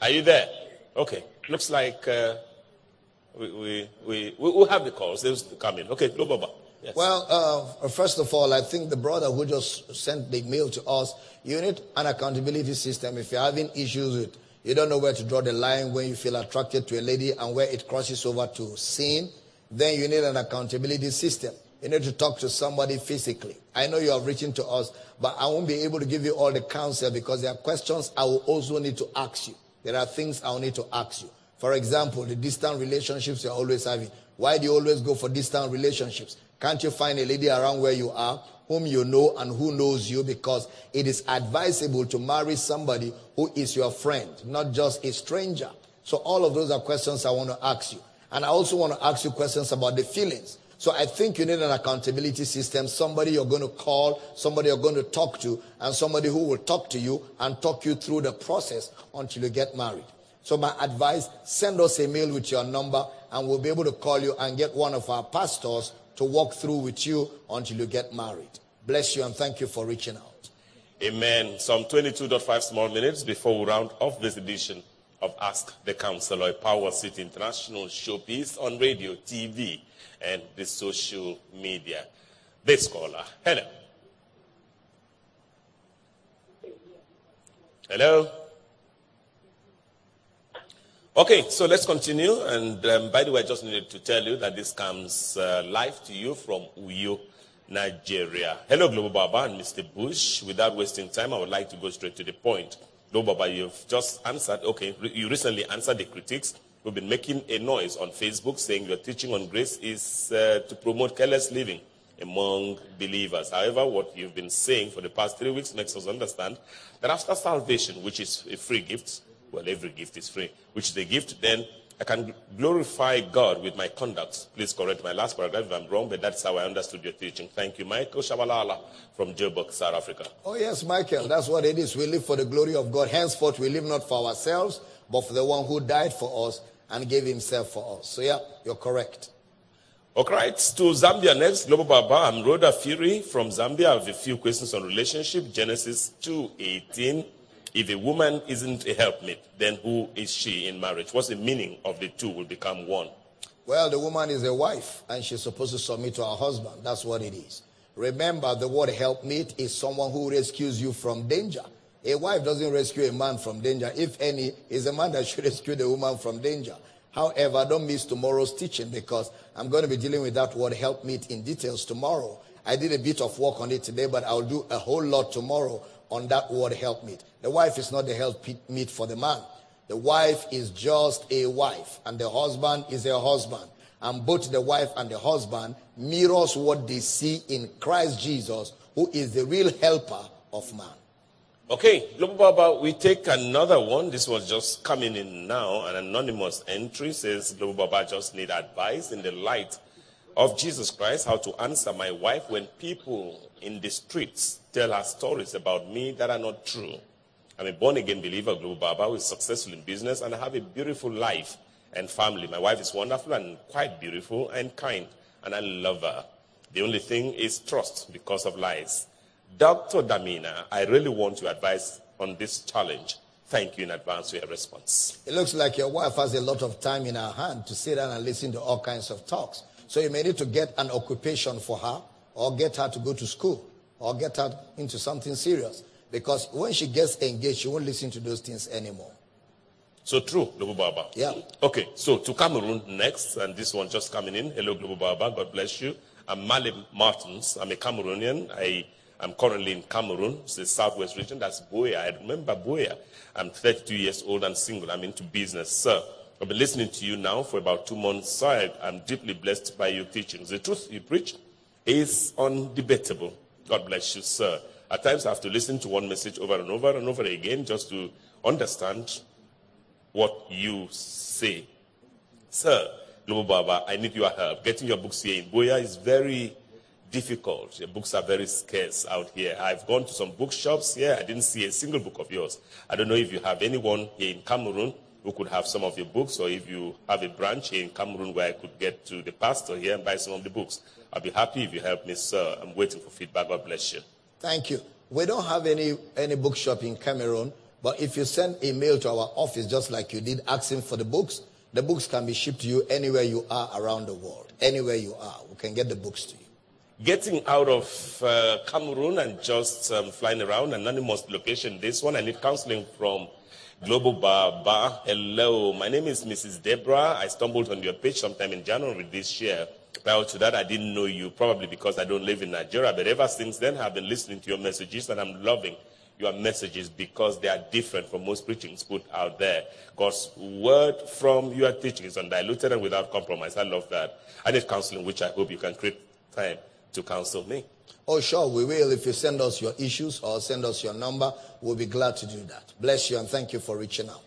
Are you there? Okay. Looks like uh, we, we, we, we'll have the calls. They'll come in. Okay, no Baba. Yes. Well, uh, first of all, I think the brother who just sent the mail to us, you need an accountability system. If you're having issues with, you don't know where to draw the line when you feel attracted to a lady and where it crosses over to sin, then you need an accountability system. You need to talk to somebody physically. I know you have written to us, but I won't be able to give you all the counsel because there are questions I will also need to ask you. There are things I will need to ask you. For example, the distant relationships you're always having. Why do you always go for distant relationships? Can't you find a lady around where you are whom you know and who knows you? Because it is advisable to marry somebody who is your friend, not just a stranger. So all of those are questions I want to ask you. And I also want to ask you questions about the feelings. So I think you need an accountability system, somebody you're going to call, somebody you're going to talk to, and somebody who will talk to you and talk you through the process until you get married. So my advice, send us a mail with your number and we'll be able to call you and get one of our pastors to walk through with you until you get married. Bless you and thank you for reaching out. Amen. Some 22.5 small minutes before we round off this edition of Ask the Counselor, Power City International showpiece on radio, TV, and the social media. This caller. Hello. Hello. Okay, so let's continue. And um, by the way, I just needed to tell you that this comes uh, live to you from Uyo, Nigeria. Hello, Global Baba and Mr. Bush. Without wasting time, I would like to go straight to the point. Global Baba, you've just answered. Okay, you recently answered the critics who've been making a noise on Facebook saying your teaching on grace is uh, to promote careless living among believers. However, what you've been saying for the past three weeks makes us understand that after salvation, which is a free gift, well, every gift is free, which is a gift, then I can glorify God with my conduct. Please correct my last paragraph if I'm wrong, but that's how I understood your teaching. Thank you, Michael Shabalala from Joburg, South Africa. Oh, yes, Michael, that's what it is. We live for the glory of God. Henceforth, we live not for ourselves, but for the one who died for us and gave himself for us. So, yeah, you're correct. Okay, right. To Zambia next. Global Baba. I'm Rhoda Fury from Zambia. I have a few questions on relationship. Genesis 2.18. If a woman isn't a helpmate, then who is she in marriage? What's the meaning of the two will become one? Well, the woman is a wife and she's supposed to submit to her husband. That's what it is. Remember, the word helpmate is someone who rescues you from danger. A wife doesn't rescue a man from danger. If any, is a man that should rescue the woman from danger. However, don't miss tomorrow's teaching because I'm going to be dealing with that word helpmeet in details tomorrow. I did a bit of work on it today, but I'll do a whole lot tomorrow on that word helpmeet. The wife is not the helpmeet for the man. The wife is just a wife, and the husband is a husband. And both the wife and the husband mirrors what they see in Christ Jesus, who is the real helper of man. Okay, Global Baba, we take another one. This was just coming in now. An anonymous entry says Global Baba just need advice in the light of Jesus Christ how to answer my wife when people in the streets tell her stories about me that are not true. I'm a born again believer, Global Baba, who is successful in business and I have a beautiful life and family. My wife is wonderful and quite beautiful and kind, and I love her. The only thing is trust because of lies. Dr. Damina, I really want your advice on this challenge. Thank you in advance for your response. It looks like your wife has a lot of time in her hand to sit down and listen to all kinds of talks. So you may need to get an occupation for her or get her to go to school or get her into something serious. Because when she gets engaged, she won't listen to those things anymore. So true, Global Baba. Yeah. Okay, so to Cameroon next, and this one just coming in. Hello, Global Baba. God bless you. I'm Mali Martins. I'm a Cameroonian. I am currently in Cameroon, it's the southwest region. That's Buea. I remember Buea. I'm 32 years old and single. I'm into business, sir. I've been listening to you now for about two months, sir. I'm deeply blessed by your teachings. The truth you preach is undebatable. God bless you, sir. At times, I have to listen to one message over and over and over again just to understand what you say. Sir, Global Baba, I need your help. Getting your books here in Buea is very difficult. Your books are very scarce out here. I've gone to some bookshops here. I didn't see a single book of yours. I don't know if you have anyone here in Cameroon who could have some of your books, or if you have a branch here in Cameroon where I could get to the pastor here and buy some of the books. I'll be happy if you help me, sir. I'm waiting for feedback. God bless you. Thank you. We don't have any, any bookshop in Cameroon, but if you send a mail to our office just like you did, asking for the books, the books can be shipped to you anywhere you are around the world. Anywhere you are, we can get the books to you. Getting out of uh, Cameroon and just um, flying around, anonymous location. This one, I need counseling from Global Baba. Hello, my name is Mrs. Deborah. I stumbled on your page sometime in January this year. Prior to that, I didn't know you, probably because I don't live in Nigeria. But ever since then, I've been listening to your messages and I'm loving your messages because they are different from most preachings put out there. God's word from your teaching is undiluted and without compromise. I love that. I need counseling, which I hope you can create time to counsel me. Oh, sure, we will. If you send us your issues or send us your number, we'll be glad to do that. Bless you and thank you for reaching out.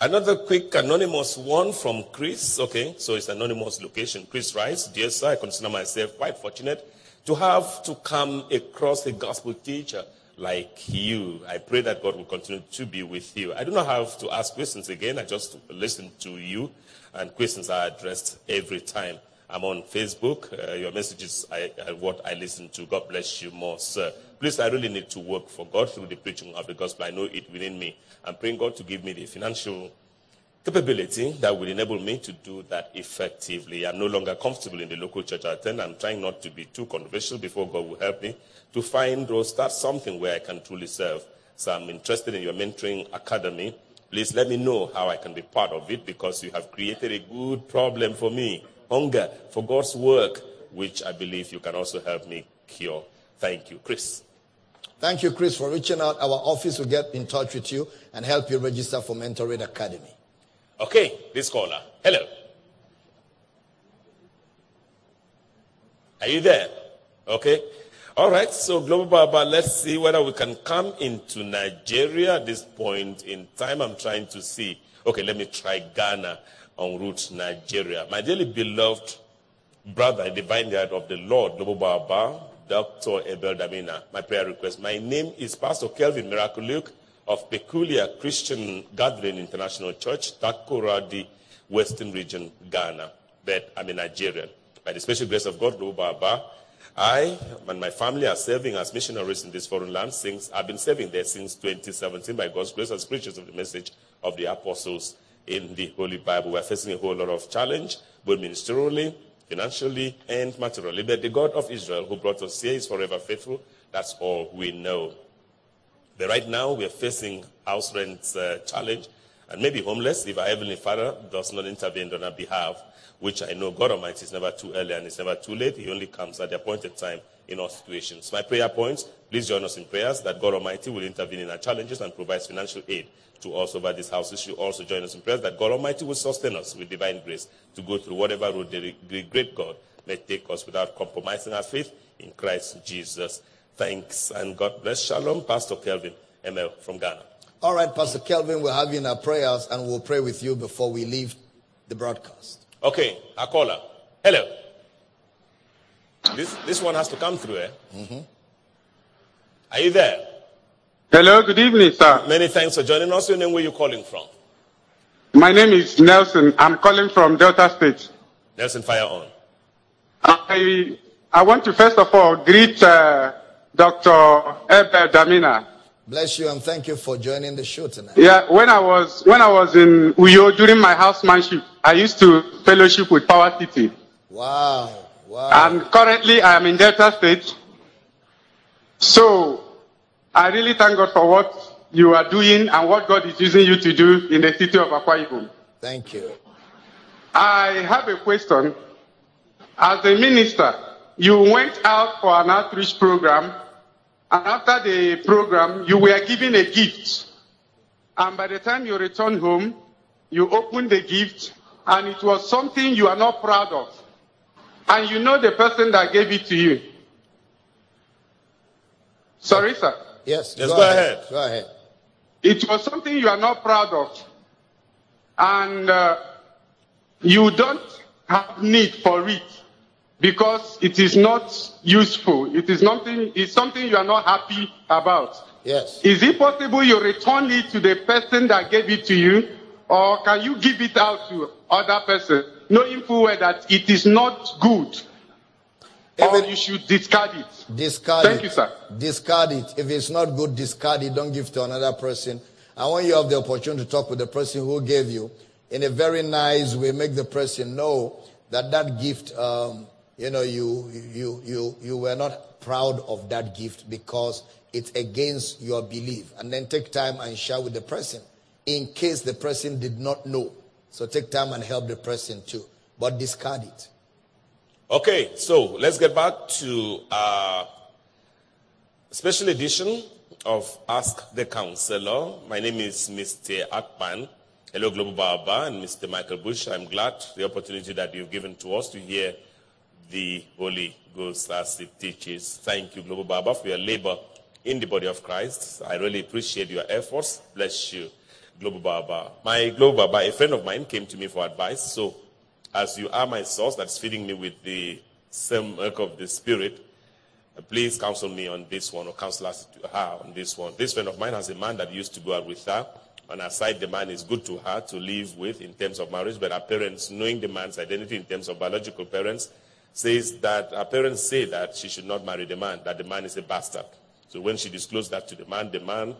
Another quick anonymous one from Chris. Okay, so it's anonymous location. Chris writes, Dear sir, I consider myself quite fortunate to have to come across a gospel teacher like you. I pray that God will continue to be with you. I do not have to ask questions again. I just listen to you, and questions are addressed every time. I'm on Facebook. Uh, your messages are what I listen to. God bless you more, sir. Please, I really need to work for God through the preaching of the gospel. I know it within me. I'm praying God to give me the financial capability that will enable me to do that effectively. I'm no longer comfortable in the local church I attend. I'm trying not to be too controversial before God will help me to find or start something where I can truly serve. So I'm interested in your mentoring academy. Please let me know how I can be part of it because you have created a good problem for me. Hunger for God's work, which I believe you can also help me cure. Thank you, Chris. Thank you, Chris, for reaching out. Our office will get in touch with you and help you register for Mentoring Academy. Okay, this caller. Hello. Are you there? Okay. All right, so Global Baba, let's see whether we can come into Nigeria at this point in time. I'm trying to see. Okay, let me try Ghana en route Nigeria. My dearly beloved brother the vineyard of the Lord, Global Baba, Dr. Abel Damina, my prayer request. My name is Pastor Kelvin Miracle Luke of Peculiar Christian Gathering International Church, Takoradi, Western Region, Ghana. But I'm a Nigerian. By the special grace of God, Baba, I and my family are serving as missionaries in this foreign land since I've been serving there since 2017 by God's grace as preachers of the message of the apostles in the Holy Bible. We're facing a whole lot of challenge, both ministerially, financially, and materially. But the God of Israel who brought us here is forever faithful. That's all we know. But right now, we're facing house rent uh, challenge and maybe homeless if our Heavenly Father does not intervene on our behalf, which I know God Almighty is never too early and it's never too late. He only comes at the appointed time in all situations. My prayer points Please join us in prayers that God Almighty will intervene in our challenges and provide financial aid to us over this house. You should also join us in prayer that God Almighty will sustain us with divine grace to go through whatever road the great God may take us without compromising our faith in Christ Jesus. Thanks and God bless. Shalom, Pastor Kelvin ML from Ghana. All right, Pastor Kelvin, we're having our prayers and we'll pray with you before we leave the broadcast. Okay, our caller. Hello. This, this one has to come through, eh? Are you there? Hello, good evening, sir. Many thanks for joining us. Your name, where are you calling from? My name is Nelson. I'm calling from Delta State. Nelson, fire on. I, I want to first of all greet uh, Dr. Abel Damina. Bless you and thank you for joining the show tonight. Yeah, when I was when I was in Uyo during my housemanship, I used to fellowship with Power City. Wow. Wow. And currently I am in Delta State. So I really thank God for what you are doing and what God is using you to do in the city of Akwa Ibom. Thank you. I have a question. As a minister, you went out for an outreach program, and after the program, you were given a gift. And by the time you returned home, you opened the gift, and it was something you are not proud of. And you know the person that gave it to you. Sorry, sir. Yes. Yes, go ahead. Go ahead. It was something you are not proud of. And uh, you don't have need for it because it is not useful. It is nothing, it's something you are not happy about. Yes. Is it possible you return it to the person that gave it to you? Or can you give it out to other person, knowing full well that it is not good? Or Even- you should discard it. Discard it. Thank it. you, sir. Discard it. If it's not good, discard it. Don't give to another person. And when you have the opportunity to talk with the person who gave you, in a very nice way, make the person know that that gift, um, you know, you, you, you, you were not proud of that gift because it's against your belief. And then take time and share with the person in case the person did not know. So take time and help the person too. But discard it. Okay, so let's get back to our special edition of Ask the Counselor. My name is Mr. Akpan. Hello, Global Baba and Mr. Michael Bush. I'm glad the opportunity that you've given to us to hear the Holy Ghost as it teaches. Thank you, Global Baba, for your labor in the body of Christ. I really appreciate your efforts. Bless you, Global Baba. My Global Baba, a friend of mine, came to me for advice. So, as you are my source that's feeding me with the same work of the Spirit, uh, please counsel me on this one or counsel us to her on this one. This friend of mine has a man that used to go out with her. On her side, the man is good to her to live with in terms of marriage, but her parents, knowing the man's identity in terms of biological parents, says that her parents say that she should not marry the man, that the man is a bastard. So when she disclosed that to the man, the man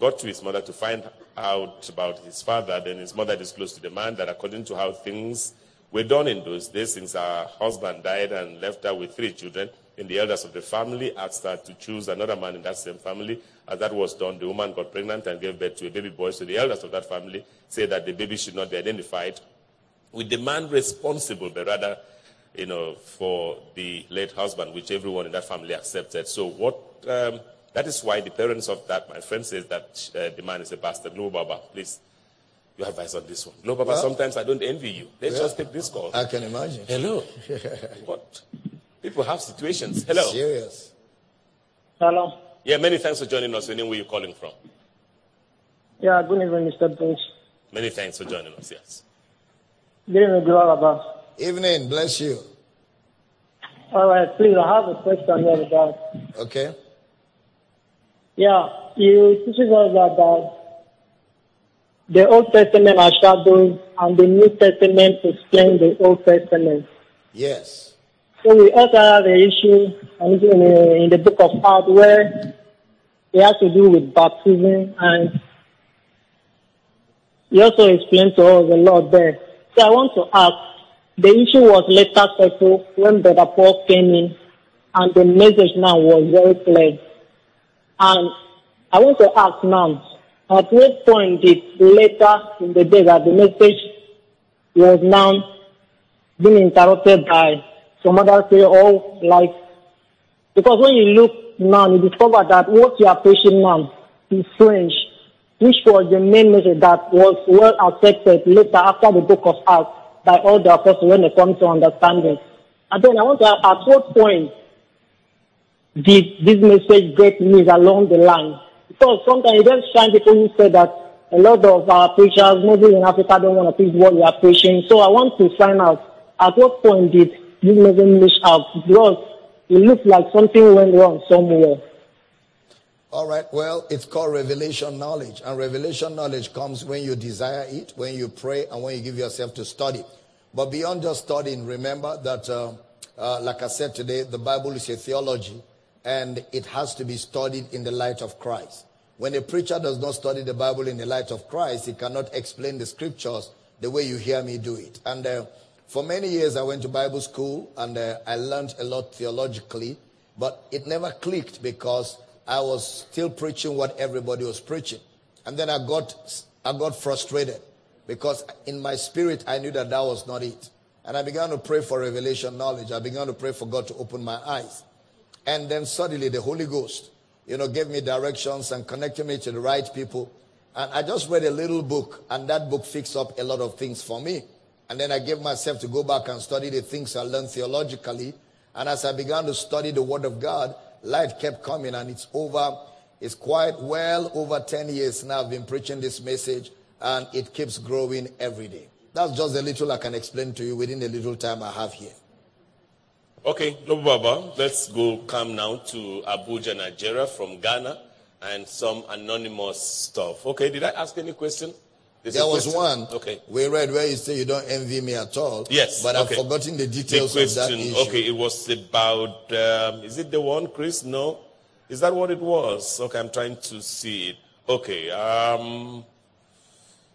got to his mother to find out about his father. Then his mother disclosed to the man that according to how things were done in those days, since her husband died and left her with three children, and the elders of the family asked her to choose another man in that same family. As that was done, the woman got pregnant and gave birth to a baby boy. So the elders of that family said that the baby should not be identified with the man responsible, but rather, you know, for the late husband, which everyone in that family accepted. So what? Um, that is why the parents of that, my friend, says that uh, the man is a bastard. Global Baba, please, your advice on this one. No, Baba, Well- sometimes I don't envy you. Let's Yeah. just take this call. I can imagine. Hello. what? People have situations. Hello. Serious. Hello. Yeah, many thanks for joining us. Where are you calling from? Yeah, good evening, Mr. Bush. Many thanks for joining us. Yes. Good evening, Gloraba. Evening. Bless you. All right, please, I have a question here about. Okay. Yeah, you teaches us about the Old Testament are shadows and the New Testament explains the Old Testament. Yes. So we also have an issue in the, in the book of Acts where it has to do with baptism and he also explained to us a lot there. So I want to ask, the issue was later settled when Brother Paul came in and the message now was very clear. And I want to ask now, at what point did later in the day that the message was now being interrupted by some other say, oh, like, because when you look now, you discover that what you are preaching now is French, which was the main message that was well accepted later after the book of Acts by all the apostles when they come to understanding. And then I want to ask, at what point did this message get missed along the line? Because sometimes you just find people who say that a lot of our preachers, maybe in Africa, don't want to preach what we are preaching. So I want to find out at what point did this message miss out? Because it looks like something went wrong somewhere. All right, well, it's called revelation knowledge. And revelation knowledge comes when you desire it, when you pray, and when you give yourself to study. But beyond just studying, remember that, uh, uh, like I said today, the Bible is a theology, and it has to be studied in the light of Christ. When a preacher does not study the Bible in the light of Christ, he cannot explain the scriptures the way you hear me do it. And uh, for many years, I went to Bible school and uh, I learned a lot theologically, but it never clicked because I was still preaching what everybody was preaching. And then I got, I got frustrated because in my spirit, I knew that that was not it. And I began to pray for revelation knowledge. I began to pray for God to open my eyes. And then suddenly the Holy Ghost you know, gave me directions and connected me to the right people. And I just read a little book, and that book fixed up a lot of things for me. And then I gave myself to go back and study the things I learned theologically. And as I began to study the Word of God, light kept coming, and it's over. It's quite well over 10 years now I've been preaching this message, and it keeps growing every day. That's just a little I can explain to you within the little time I have here. Okay, no Baba, let's go come now to Abuja, Nigeria from Ghana and some anonymous stuff. Okay, did I ask any question? There's there was question? one. Okay. We read where you say you don't envy me at all. Yes. But okay. I've forgotten the details the of that issue. Okay, it was about, um, is it the one, Chris? No? Is that what it was? Okay, I'm trying to see it. Okay. Um,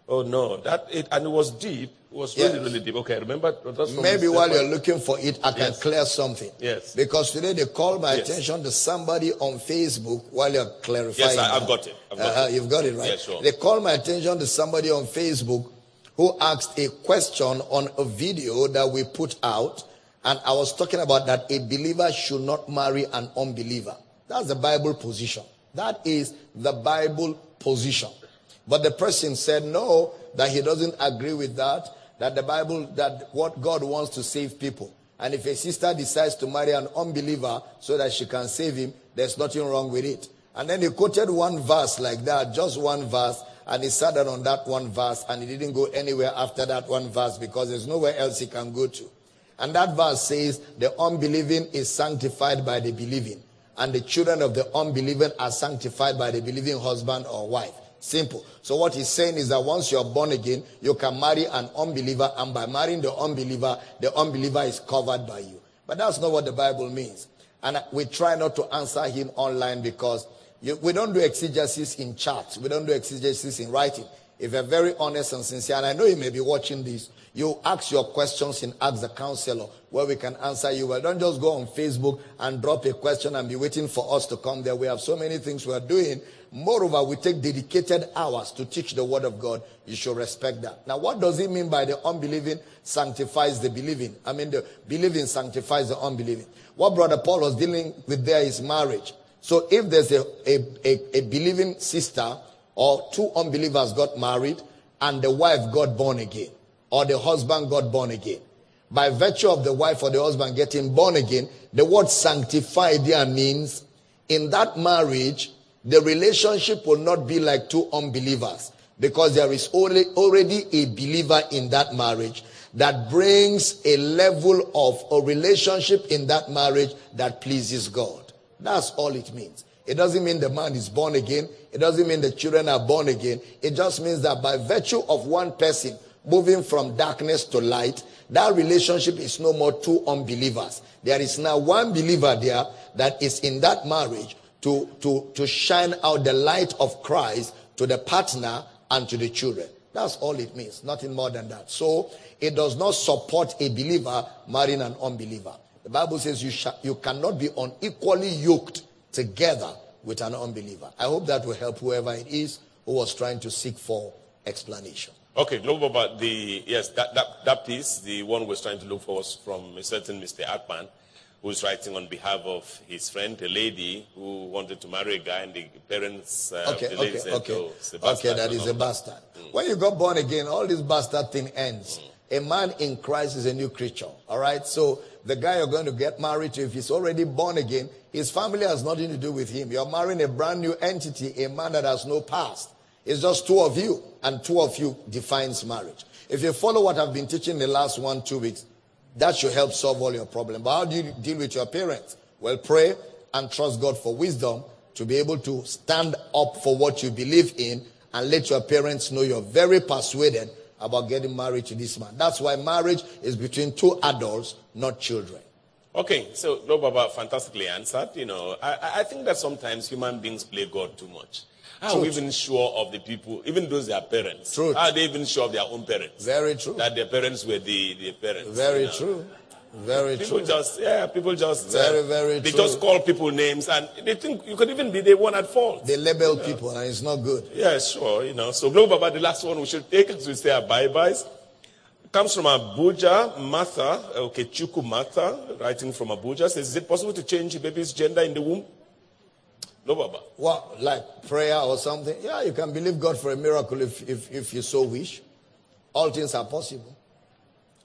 oh, no. That it, and it was deep was really, yes. really deep. Okay, remember? Maybe while you're looking for it, I can yes. clear something. Yes. Because today they called my yes. attention to somebody on Facebook while you're clarifying. Yes, I, have got it. I've got uh, it. You've got it, right? Yes, sure. They called my attention to somebody on Facebook who asked a question on a video that we put out. And I was talking about that a believer should not marry an unbeliever. That's the Bible position. That is the Bible position. But the person said no, that he doesn't agree with that that the Bible, that what God wants to save people. And if a sister decides to marry an unbeliever so that she can save him, there's nothing wrong with it. And then he quoted one verse like that, just one verse, and he sat down on that one verse, and he didn't go anywhere after that one verse because there's nowhere else he can go to. And that verse says, the unbelieving is sanctified by the believing, and the children of the unbelieving are sanctified by the believing husband or wife. Simple. So what he's saying is that once you're born again, you can marry an unbeliever, and by marrying the unbeliever, the unbeliever is covered by you. But that's not what the Bible means. And we try not to answer him online because you, we don't do exegesis in chat. We don't do exegesis in writing. If you're very honest and sincere, and I know you may be watching this, you ask your questions in Ask the Counselor where we can answer you. Well, don't just go on Facebook and drop a question and be waiting for us to come there. We have so many things we're doing Moreover, we take dedicated hours to teach the word of God. You should respect that. Now, what does it mean by the unbelieving sanctifies the believing? I mean, the believing sanctifies the unbelieving. What Brother Paul was dealing with there is marriage. So if there's a, a, a, a believing sister or two unbelievers got married and the wife got born again or the husband got born again, by virtue of the wife or the husband getting born again, the word sanctified there means in that marriage, the relationship will not be like two unbelievers because there is already a believer in that marriage that brings a level of a relationship in that marriage that pleases God. That's all it means. It doesn't mean the man is born again. It doesn't mean the children are born again. It just means that by virtue of one person moving from darkness to light, that relationship is no more two unbelievers. There is now one believer there that is in that marriage to, to, to shine out the light of Christ to the partner and to the children. That's all it means, nothing more than that. So it does not support a believer marrying an unbeliever. The Bible says you, sh- you cannot be unequally yoked together with an unbeliever. I hope that will help whoever it is who was trying to seek for explanation. Okay, no, but the yes, that, that, that piece, the one was trying to look for was from a certain Mr. Akman. Who's writing on behalf of his friend, a lady who wanted to marry a guy, and the parents uh, Okay, of the okay, said, okay. "Oh, Okay, that and a bastard. When you got born again, all this bastard thing ends. A man in Christ is a new creature. All right? So the guy you're going to get married to, if he's already born again, his family has nothing to do with him. You're marrying a brand new entity, a man that has no past. It's just two of you, and two of you defines marriage. If you follow what I've been teaching the last one, two weeks, that should help solve all your problems. But how do you deal with your parents? Well, pray and trust God for wisdom to be able to stand up for what you believe in and let your parents know you're very persuaded about getting married to this man. That's why marriage is between two adults, not children. Okay, so no Baba fantastically answered. You know, I- I think that sometimes human beings play God too much. How are we even sure of the people, even those their parents? Truth. How are they even sure of their own parents? Very true. That their parents were the, the parents. Very you know? true. Very People true. just, yeah, people just, Very, uh, very they true. just call people names and they think you could even be the one at fault. They label people and it's not good. Yeah, sure, you know. So, Global Baba, the last one we should take as we say our bye byes comes from Abuja. Martha, okay, Chuku Martha, writing from Abuja, says, Is it possible to change a baby's gender in the womb? No, Baba. What, like prayer or something? Yeah, you can believe God for a miracle if, if, if you so wish. All things are possible.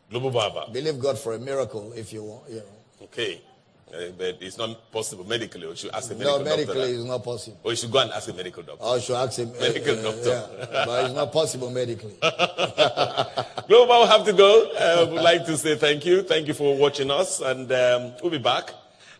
Global Baba. Believe God for a miracle if you want, you know. Okay. Uh, but it's not possible medically. Or you should ask a medical No, doctor. medically that. it's not possible. Or you should go and ask a medical doctor. I should ask uh, Medical uh, doctor. Yeah, but it's not possible medically. Global have to go. Uh, we'd like to say thank you. Thank you for watching us. And um, we'll be back.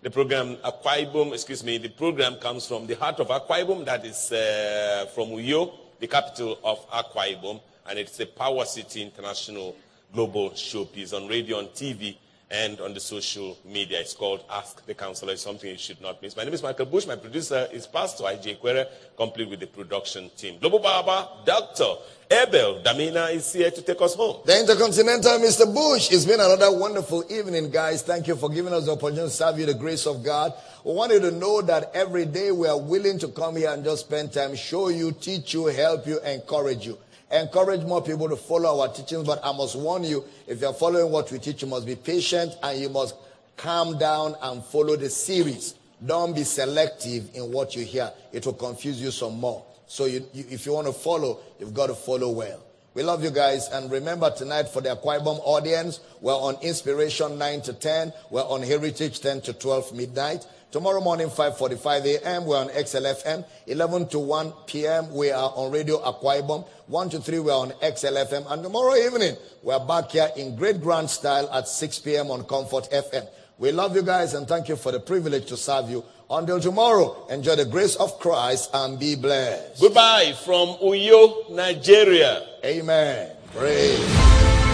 The program Akwa excuse me, the program comes from the heart of Akwa that is uh, from Uyo, the capital of Akwa And it's a Power City International Global Showpiece on radio, on TV, and on the social media. It's called Ask the Counselor. It's something you should not miss. My name is Michael Bush. My producer is Pastor IJ Quere, complete with the production team. Global Baba, Dr. Abel Damina is here to take us home. The Intercontinental Mr. Bush, it's been another wonderful evening, guys. Thank you for giving us the opportunity to serve you the grace of God. We want you to know that every day we are willing to come here and just spend time, show you, teach you, help you, encourage you. Encourage more people to follow our teachings, but I must warn you, if you're following what we teach, you must be patient and you must calm down and follow the series. Don't be selective in what you hear. It will confuse you some more. So you, you, if you want to follow, you've got to follow well. We love you guys. And remember tonight for the Akwa Ibom audience, we're on Inspiration 9 to 10. We're on Heritage 10 to 12 midnight. Tomorrow morning, 5.45 a.m., we're on XLFM. 11 to 1 p.m., we are on Radio Akwa Ibom. 1 to 3, we're on XLFM. And tomorrow evening, we're back here in great grand style at 6 p.m. on Comfort FM. We love you guys and thank you for the privilege to serve you. Until tomorrow, enjoy the grace of Christ and be blessed. Goodbye from Uyo, Nigeria. Amen. Praise.